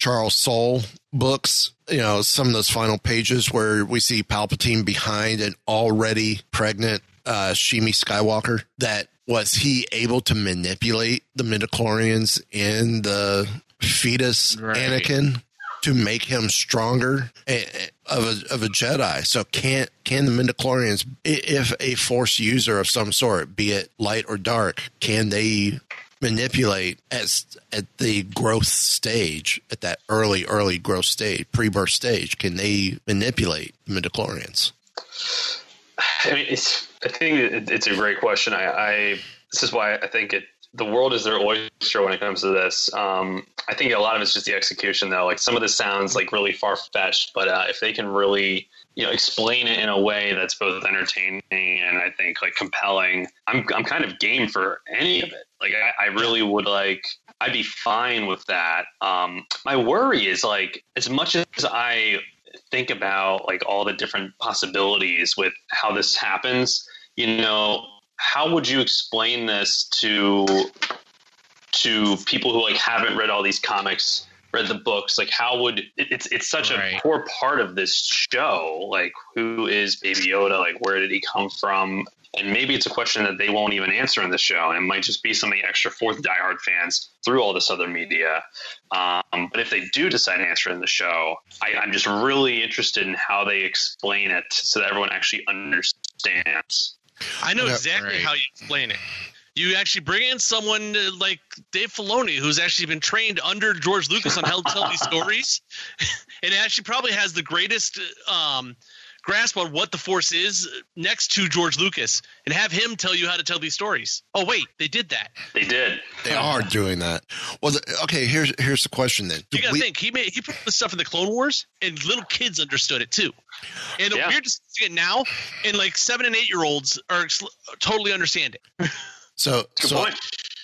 Charles Soule books, you know, some of those final pages where we see Palpatine behind an already pregnant uh, Shmi Skywalker. That was he able to manipulate the midichlorians in the fetus Right. Anakin to make him stronger eh, eh, of a, of a Jedi? So can can the midichlorians, if a Force user of some sort, be it light or dark, can they manipulate at at the growth stage, at that early early growth stage, pre-birth stage? Can they manipulate midichlorians? I mean, it's, I think it's a great question. I, I this is why I think it the world is their oyster when it comes to this. Um, I think a lot of it's just the execution, though. Like some of this sounds like really far fetched, but uh, if they can really you know explain it in a way that's both entertaining and I think like compelling, I'm I'm kind of game for any of it. Like I, I really would like. I'd be fine with that. Um, my worry is like as much as I think about like all the different possibilities with how this happens you know how would you explain this to to people who like haven't read all these comics read the books like how would it, it's it's such Right. a core part of this show like who is baby yoda like where did he come from and maybe it's a question that they won't even answer in the show and it might just be something extra for the diehard fans through all this other media um, but if they do decide to answer it in the show I, i'm just really interested in how they explain it so that everyone actually understands I know exactly right. how you explain it. You actually bring in someone uh, like Dave Filoni, who's actually been trained under George Lucas on how to tell these stories, and actually probably has the greatest um, grasp on what the Force is next to George Lucas, and have him tell you how to tell these stories. Oh wait, they did that. they did They are doing that. Well, the, okay. Here's here's the question then. You gotta we- think he made he put the stuff in the Clone Wars, and little kids understood it too. And we're just seeing it now, and like seven and eight year olds are totally understand it. So Good so point.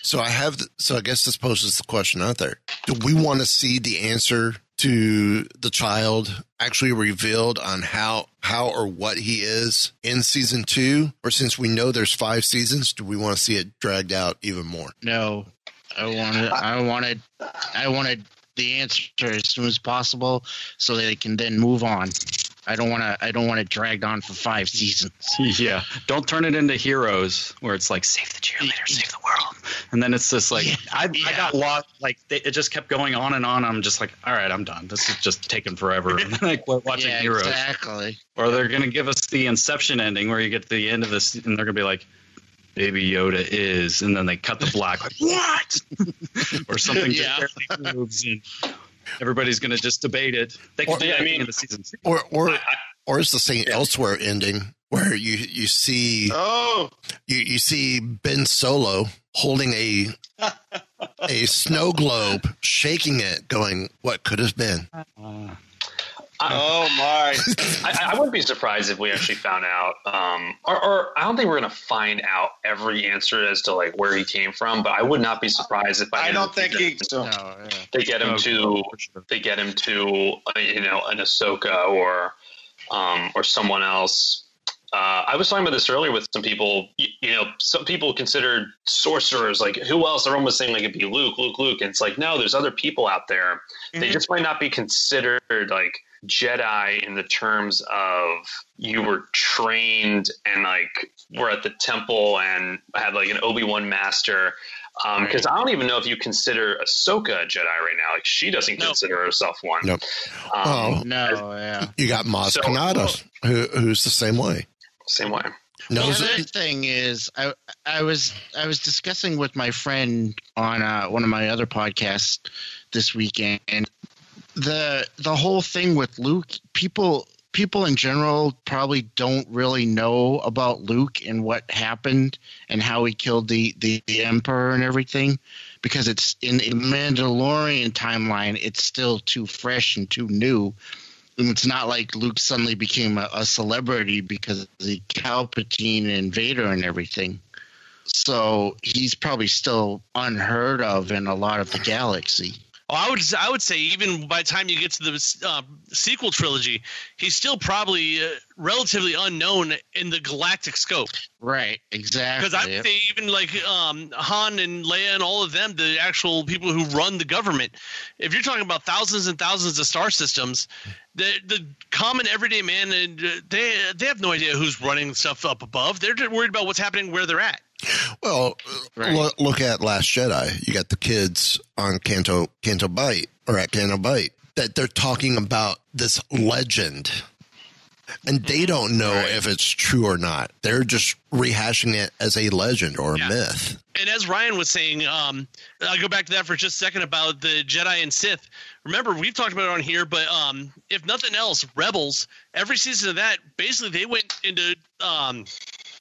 so I have the, so I guess this poses the question out there. Do we want to see the answer to the child actually revealed on how how or what he is in season 2 or since we know there's 5 seasons do we want to see it dragged out even more? No, I wanted, I wanted, I wanted the answer as soon as possible, so they can then move on. I don't want to. I don't want it dragged on for five seasons. Yeah. Don't turn it into heroes where it's like save the cheerleader, save the world. And then it's just like Yeah, I, I got lost. Like they, it just kept going on and on. I'm just like, all right, I'm done. This is just taking forever. And then I quit watching yeah, heroes. exactly. Or they're gonna give us the Inception ending where you get to the end of this and they're gonna be like, Baby Yoda is, and then they cut the black like what, or something Yeah. moves, and everybody's going to just debate it. They could Or- do Yeah, I mean- in the season. Or or or is the Saint Elsewhere ending where you you see Oh, you, you see Ben Solo holding a a snow globe, shaking it, going, "What could have been?" Uh, oh my! I, I wouldn't be surprised if we actually found out, um, or, or I don't think we're going to find out every answer as to like where he came from. But I would not be surprised if by the I don't think season he. So. No, yeah. they get him to sure. they get him to uh, you know an Ahsoka or um, or someone else. Uh, I was talking about this earlier with some people. You, you know, some people considered sorcerers like who else? Everyone was saying like it'd be Luke, Luke, Luke, and it's like no, there's other people out there. They just might not be considered like Jedi in the terms of you were trained and like were at the temple and had like an Obi Wan master. Because I don't even know if you consider Ahsoka a Jedi right now. Like she doesn't No. consider herself one. Nope. Um, Oh. No, yeah. You got Maz So- Kanata, who, who's the same way. Same way. No, the Knows other it. thing is, I I was I was discussing with my friend on uh, one of my other podcasts this weekend, and the the whole thing with Luke, people people in general probably don't really know about Luke and what happened and how he killed the the, the Emperor and everything, because it's in the Mandalorian timeline, it's still too fresh and too new. And it's not like Luke suddenly became a, a celebrity because of the Palpatine and Vader and everything. So he's probably still unheard of in a lot of the galaxy. Well, I would I would say even by the time you get to the uh, sequel trilogy, he's still probably uh, relatively unknown in the galactic scope. Right, exactly. Because I would say even like um, Han and Leia and all of them, the actual people who run the government, if you're talking about thousands and thousands of star systems, the the common everyday man and uh, they they have no idea who's running stuff up above. They're just worried about what's happening where they're at. Well, Right. look, look at Last Jedi. You got the kids on Canto Canto Bight or at Canto Bight that they're talking about this legend, and they don't know if it's true or not. They're just rehashing it as a legend or a Yeah. myth. and as Ryan was saying, um, I'll go back to that for just a second about the Jedi and Sith. Remember, we've talked about it on here, but um, if nothing else, Rebels, every season of that, basically they went into um,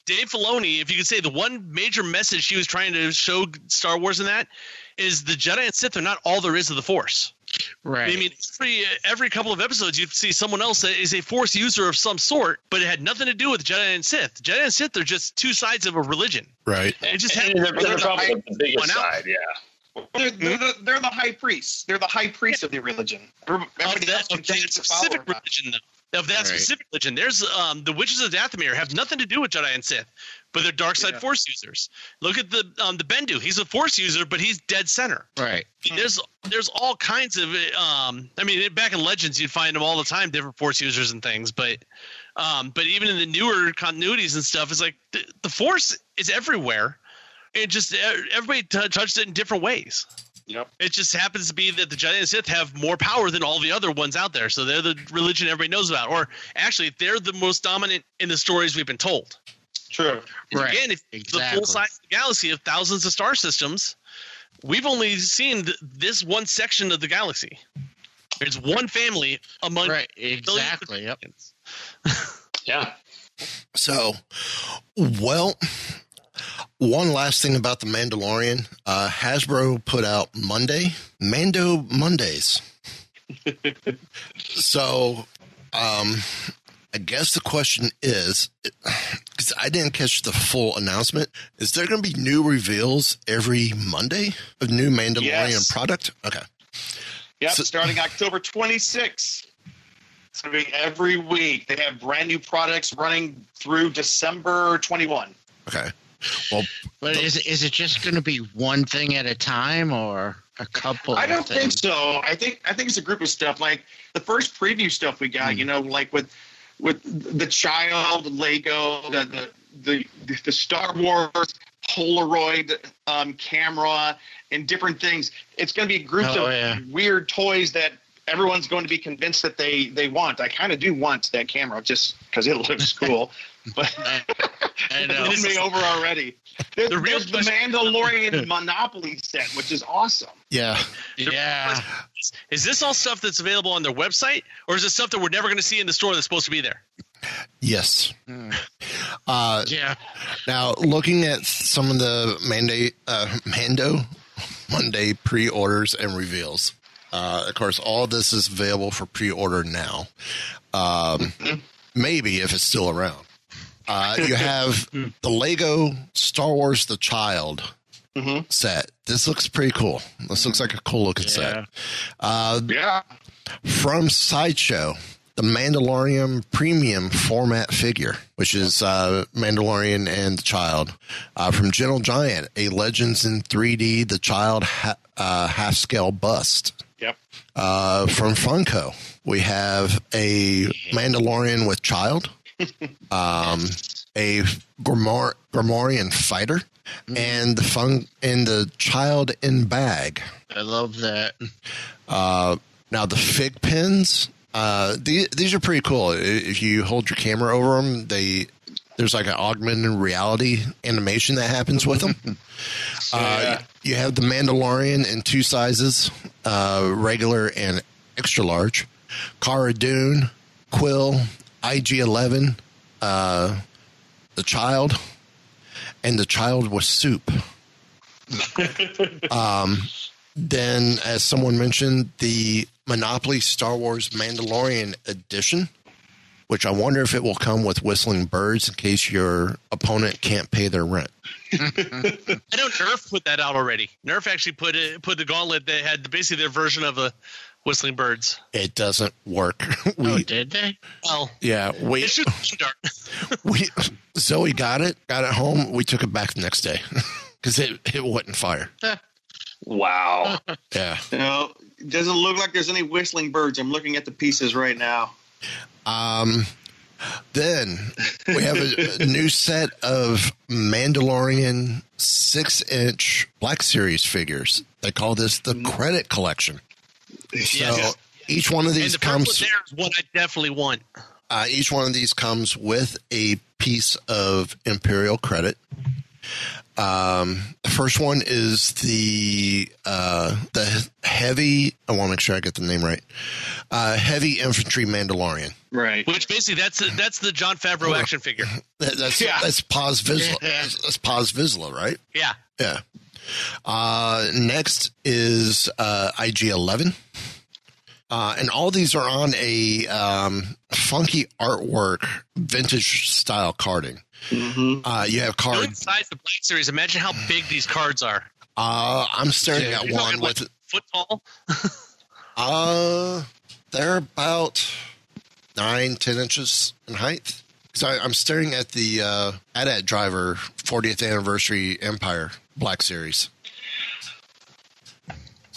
Dave Filoni. If you could say the one major message he was trying to show Star Wars in that is the Jedi and Sith are not all there is of the Force. right. I mean, every, every couple of episodes, you'd see someone else that is a Force user of some sort, but it had nothing to do with Jedi and Sith. Jedi and Sith are just two sides of a religion. Right. And it just And they're, they're the probably hype the biggest went out. side. Yeah. They're, they're, the, they're the high priests. They're the high priests of the religion. of Everybody else that, can of that change to follow specific religion, though. Of that Right. specific religion, there's um, the witches of Dathomir have nothing to do with Jedi and Sith, but they're dark side Yeah. Force users. Look at the um, the Bendu. He's a Force user, but he's dead center. right. There's there's all kinds of um, I mean, back in Legends, you'd find them all the time, different Force users and things. But um, but even in the newer continuities and stuff, it's like the, the Force is everywhere. It just everybody t- touched it in different ways. Yep. It just happens to be that the Jedi and Sith have more power than all the other ones out there. So they're the religion everybody knows about. Or actually, they're the most dominant in the stories we've been told. True. And Right, Again, if the full size galaxy of thousands of star systems, we've only seen th- this one section of the galaxy. There's one family among Right, exactly. Yep. Yeah. So, well, one last thing about the Mandalorian. Uh, Hasbro put out Monday, Mando Mondays. so, um, I guess the question is, because I didn't catch the full announcement, is there going to be new reveals every Monday of new Mandalorian Yes. product? Okay. Yep. So- starting October 26th. It's going to be every week. They have brand new products running through December 21. Okay. Well, But is it, is it just going to be one thing at a time or a couple? I don't think so. I think I think it's a group of stuff. Like the first preview stuff we got, you know, like with with the child Lego, the the the, the Star Wars Polaroid um, camera, and different things. It's going to be groups Oh, of yeah. weird toys that everyone's going to be convinced that they they want. I kind of do want that camera just because it looks cool, but I know. it's won me over already. There's The the, real the Mandalorian Monopoly set, which is awesome. Yeah. Yeah. Is this all stuff that's available on their website, or is it stuff that we're never going to see in the store that's supposed to be there? Yes. Uh, Yeah. now, looking at some of the mandate, uh, Mando Monday pre-orders and reveals. Uh, of course, all this is available for pre-order now. Um, maybe if it's still around. Uh, you have the Lego Star Wars: The Child set. This looks pretty cool. This looks like a cool looking set. Uh, Yeah. from Sideshow, the Mandalorian premium format figure, which is uh, Mandalorian and the Child. Uh, from Gentle Giant, a Legends in 3D, the Child ha- uh, half scale bust. Uh, from Funko, we have a Mandalorian with Child, um, a Gamorrean fighter, and the fun and the Child in bag. I love that. Uh, now the fig pins, uh, these, these are pretty cool. If you hold your camera over them, they there's like an augmented reality animation that happens with them. Uh, you have the Mandalorian in two sizes, uh, regular and extra large. Cara Dune, Quill, IG11, uh, the Child, and the Child with soup. um, then, as someone mentioned, the Monopoly Star Wars Mandalorian edition, which I wonder if it will come with whistling birds in case your opponent can't pay their rent. I know Nerf put that out already. Nerf actually put it put the gauntlet that had basically their version of a whistling birds. It doesn't work. Oh, we, Oh, did they? Well, yeah, we, it should start. we Zoe got it, got it home. We took it back the next day because it it wouldn't fire. Wow. Yeah. You know, doesn't look like there's any whistling birds. I'm looking at the pieces right now. Um, then we have a, new set of Mandalorian six inch Black Series figures. They call this the credit collection. So each one of these the comes. there is one I definitely want. Uh, each one of these comes with a piece of Imperial credit. Um, the first one is the uh, the heavy. I want to make sure I get the name right. Uh, heavy infantry Mandalorian. Right. Which basically that's that's the Jon Favreau action figure. That, that's Yeah. that's Paz Vizsla. That's, that's Paz Vizsla, right? Yeah. Yeah. Uh, next is uh, IG Eleven. Uh, and all these are on a um, funky artwork, vintage style carding. Uh, you have Knowing card. the size of the Black Series, imagine how big these cards are. Uh, I'm staring Yeah, at one talking like with. foot tall. Uh, they're about nine, ten inches in height. So I, I'm staring at the uh, AT-AT Driver 40th Anniversary Empire Black Series.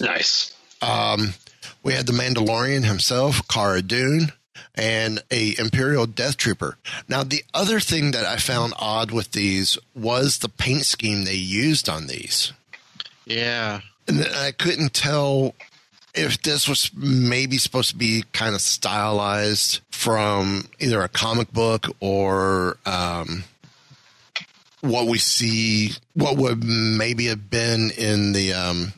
Nice. Um, we had the Mandalorian himself, Cara Dune, and a Imperial Death Trooper. Now, the other thing that I found odd with these was the paint scheme they used on these. Yeah. And I couldn't tell if this was maybe supposed to be kind of stylized from either a comic book or um, what we see, what would maybe have been in the um,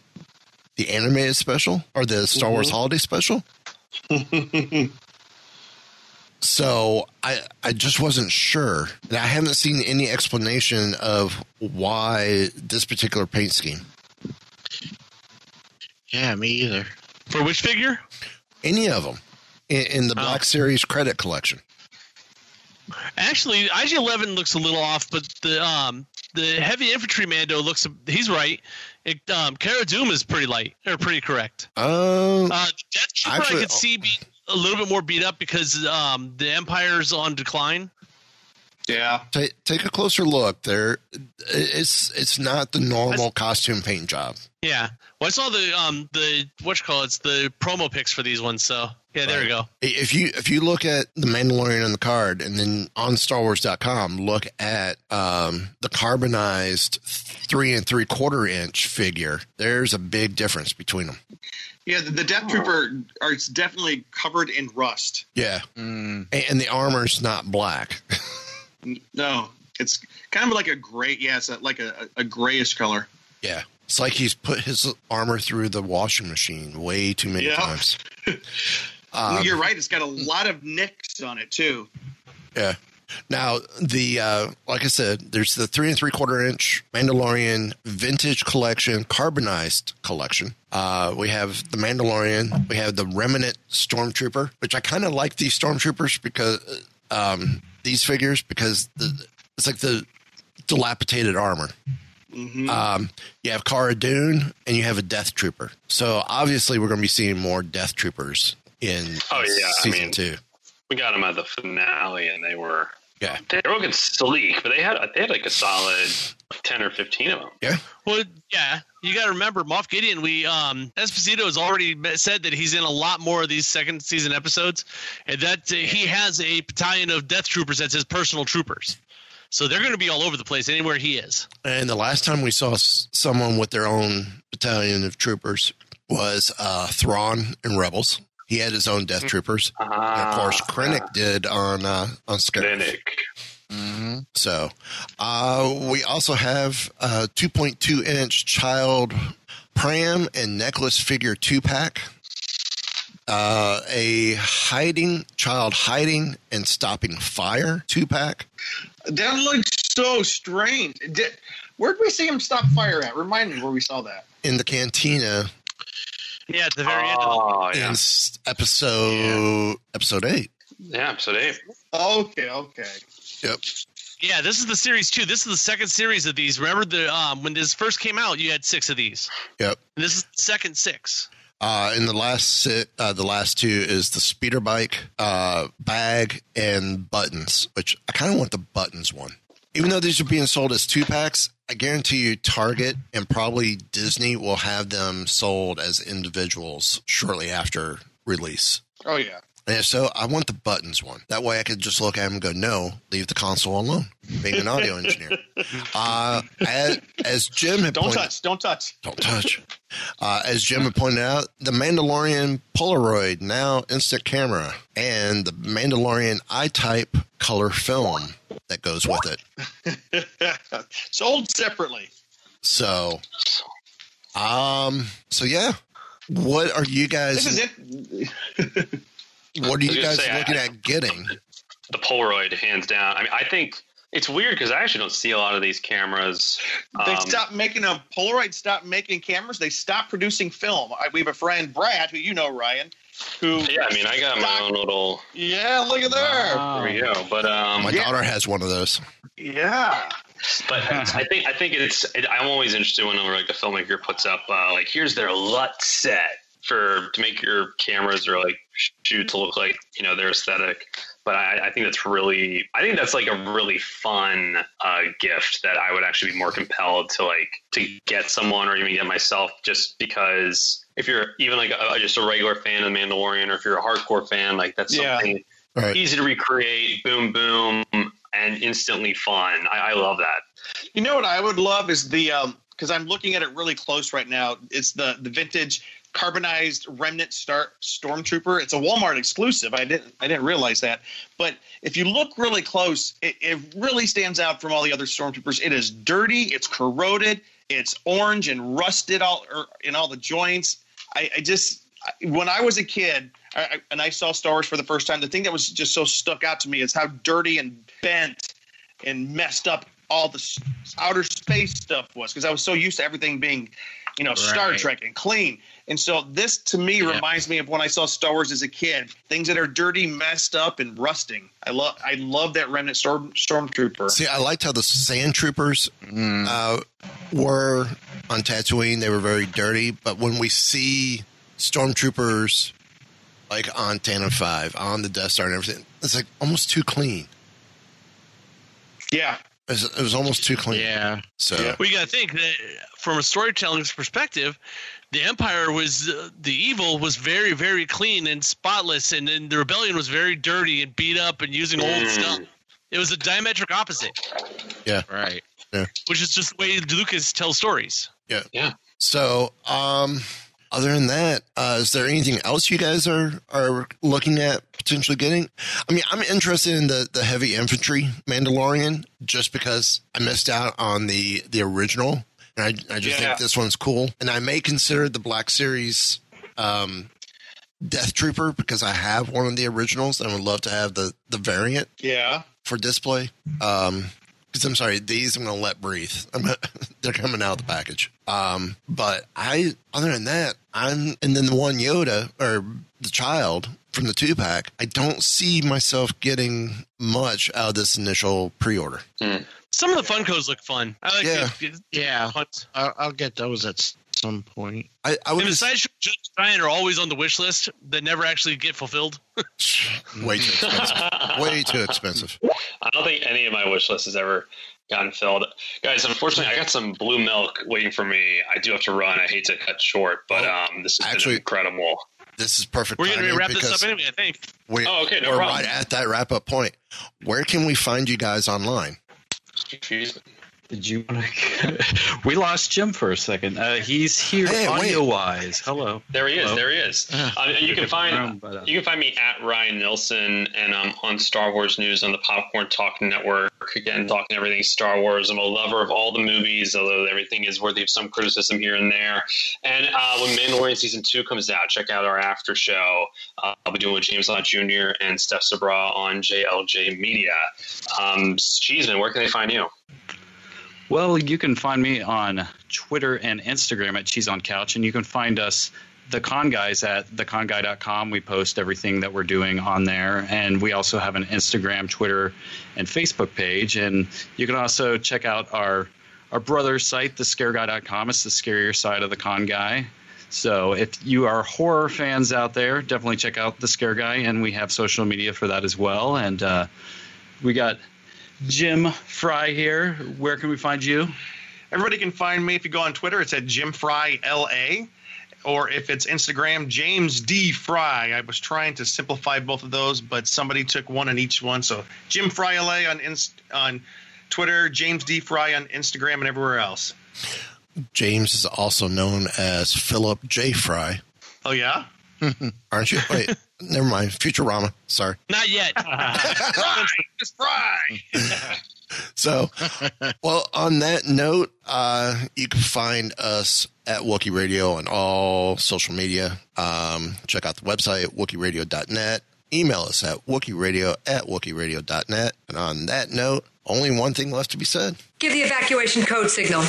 the animated special or the Star Wars Holiday Special. so I I just wasn't sure, and I haven't seen any explanation of why this particular paint scheme. Yeah, me either. For which figure? Any of them in, in the Black Series credit collection. Actually, IG11 looks a little off, but the um the heavy infantry Mando looks he's right. It, um, Cara Dune is pretty light or pretty correct. Uh, Uh, Death Trooper Actually- I could see be a little bit more beat up because um the Empire's on decline. Yeah. take take a closer look. There, it's it's not the normal costume paint job. Yeah. Well, I saw the um the what you call it, it's the promo pics for these ones. So yeah, there we go. If you if you look at the Mandalorian on the card, and then on StarWars.com, look at um, the carbonized three and three quarter inch figure. There's a big difference between them. Yeah, the, the Death Trooper are it's definitely covered in rust. Yeah, Mm. and, and the armor's not black. No, it's kind of like a gray. Yeah, it's a, like a, a grayish color. yeah, it's like he's put his armor through the washing machine way too many Yeah. times. Um, You're right. It's got a lot of nicks on it too. Yeah. Now the uh, like I said, there's the three and three quarter inch Mandalorian vintage collection, carbonized collection. Uh, we have the Mandalorian. We have the Remnant Stormtrooper, which I kind of like these Stormtroopers because um, these figures because the, it's like the dilapidated armor. Mm-hmm. Um, you have Cara Dune and you have a Death Trooper. So obviously we're going to be seeing more Death Troopers in Oh, yeah, I season mean- two. We got them at the finale, and they were Yeah. they were looking sleek, but they had they had like a solid ten or fifteen of them. Yeah. Well, yeah, you got to remember Moff Gideon. We um Esposito has already said that he's in a lot more of these second season episodes, and that uh, he has a battalion of Death Troopers that's his personal troopers. So they're going to be all over the place anywhere he is. And the last time we saw s- someone with their own battalion of troopers was uh, Thrawn in Rebels. He had his own death troopers. and of course, Krennic did on uh, on Scarif. Krennic. Mm-hmm. So uh, we also have a 2.2 inch child pram and necklace figure two pack. Uh, a hiding child hiding and stopping fire two pack. That looks so strange. Did, where did we see him stop fire at? Remind me where we saw that. in the cantina Yeah, at the very end. Of Oh yeah, s- episode episode eight. yeah, episode eight. Okay, okay. Yep. Yeah, this is the series two. This is the second series of these. Remember the um when this first came out, you had six of these. Yep. And this is the second six. Uh, and the last si- uh, the last two is the speeder bike uh, bag and buttons, which I kind of want the buttons one. Even though these are being sold as two packs, I guarantee you Target and probably Disney will have them sold as individuals shortly after release. Oh yeah. And if so, I want the buttons one. That way I could just look at them and go, no, leave the console alone, being an audio engineer. Uh, as, as Jim had Don't pointed touch. Don't touch. don't touch. Uh, as Jim had pointed out, the Mandalorian Polaroid now instant camera and the Mandalorian I-type color film that goes with it. Sold separately. So, um, so yeah, what are you This is guys? it. What are you guys say, I- looking at getting? The Polaroid, hands down. I mean, I think it's weird because I actually don't see a lot of these cameras. They Um, stopped making a Polaroid. Stopped making cameras. They stopped producing film. I, we have a friend Brad, who you know, Ryan, who Yeah, I mean, I got my own little. yeah, look at there. There we go. But um, My daughter has one of those. Yeah, But I think I think it's. It, I'm always interested whenever like a filmmaker puts up uh, like here's their LUT set for to make your cameras or like shoot to look like you know their aesthetic. But I, I think that's really I think that's like a really fun uh, gift that I would actually be more compelled to like to get someone or even get myself just because if you're even like a, just a regular fan of the Mandalorian or if you're a hardcore fan like that's Yeah. something Right. easy to recreate boom boom and instantly fun I, I love that you know what I would love is the um because I'm looking at it really close right now. It's the the vintage carbonized remnant star stormtrooper. It's a Walmart exclusive. I didn't I didn't realize that. But if you look really close, it, it really stands out from all the other stormtroopers. It is dirty. It's corroded. It's orange and rusted all er, in all the joints. I, I just when I was a kid I, I, and I saw Star Wars for the first time, the thing that was just so stuck out to me is how dirty and bent and messed up all the outer space stuff was because I was so used to everything being, you know, Star Trek and clean. And so this to me Yeah. reminds me of when I saw Star Wars as a kid. Things that are dirty, messed up, and rusting. I love I love that remnant storm stormtrooper. See, I liked how the sand troopers Mm. uh, were on Tatooine. They were very dirty, but when we see stormtroopers like on Tantive Five, on the Death Star, and everything, it's like almost too clean. Yeah. It was, it was almost too clean. Yeah. So Yeah. Well, you got to think that from a storytelling perspective, the Empire was uh, the evil was very, very clean and spotless, and then the rebellion was very dirty and beat up and using old Mm. stuff. It was a diametric opposite, yeah Right. yeah. which is just the way Lucas tells stories. Yeah yeah so, um, other than that, uh, is there anything else you guys are are looking at potentially getting? I mean, I'm interested in the the heavy infantry Mandalorian just because I missed out on the the original, and I I just Yeah. think this one's cool, and I may consider the Black Series. Um, Death Trooper because I have one of the originals and would love to have the the variant Yeah. for display. Um, because I'm sorry, these I'm gonna let breathe. I'm gonna, they're coming out of the package. Um, but I, other than that, I'm and then the one Yoda or the child from the two pack. I don't see myself getting much out of this initial pre-order. Some of the Funkos look fun. I like Yeah. the, Yeah, Hunt. I'll, I'll get those at some point. I, I would And the just, sideshow Just Giant are always on the wish list that never actually get fulfilled. way too expensive. way too expensive. I don't think any of my wish list has ever gotten filled. Guys, unfortunately, I got some blue milk waiting for me. I do have to run. I hate to cut short, but um, this has Actually- been incredible. This is perfect. We're going to wrap this up anyway, I think. We, Oh, okay, no we're problem. right at that wrap up point. Where can we find you guys online? Jeez. Did you? we lost Jim for a second. Uh, he's here Hey, wait. audio wise. Hello. There he is. Hello. There he is. Ah. Um, you can find but, uh, you can find me at Ryan Nilsson and um, on Star Wars News on the Popcorn Talk Network. Again, talking everything Star Wars. I'm a lover of all the movies, although everything is worthy of some criticism here and there. And uh, when Mandalorian season two comes out, check out our after show. Uh, I'll be doing with James Lott Jr. and Steph Sabra on JLJ Media. Um, Cheeseman, where can they find you? Well, you can find me on Twitter and Instagram at Cheese on Couch, and you can find us, the Con Guys, at theconguy.com. We post everything that we're doing on there, and we also have an Instagram, Twitter, and Facebook page. And you can also check out our our brother site, thescareguy.com. It's the scarier side of the Con Guy. So if you are horror fans out there, definitely check out the Scare Guy, and we have social media for that as well. And uh, we got Jim Fry here. Where can we find you? Everybody can find me if you go on Twitter. It's at Jim Fry LA, or if it's Instagram, James D Fry. I was trying to simplify both of those, but somebody took one in each one. So Jim Fry LA on Inst- on Twitter, James D Fry on Instagram, and everywhere else. James is also known as Philip J. Fry, Oh yeah, aren't you? Wait, never mind. Futurama. Sorry. Not yet. Fry, just Fry. So, well, on that note, uh, you can find us at Wookiee Radio on all social media. Um, check out the website, WookieeRadio.net. Email us at WookieeRadio at WookieeRadio.net. And on that note, only one thing left to be said. Give the evacuation code signal.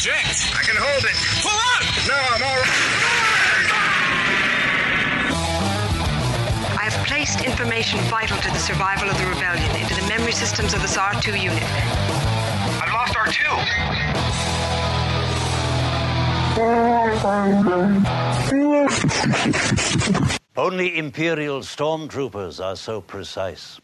Jinx, I can hold it. Pull up! No, I'm all right. I have placed information vital to the survival of the rebellion into the memory systems of this R2 unit. I've lost R2. Only Imperial stormtroopers are so precise.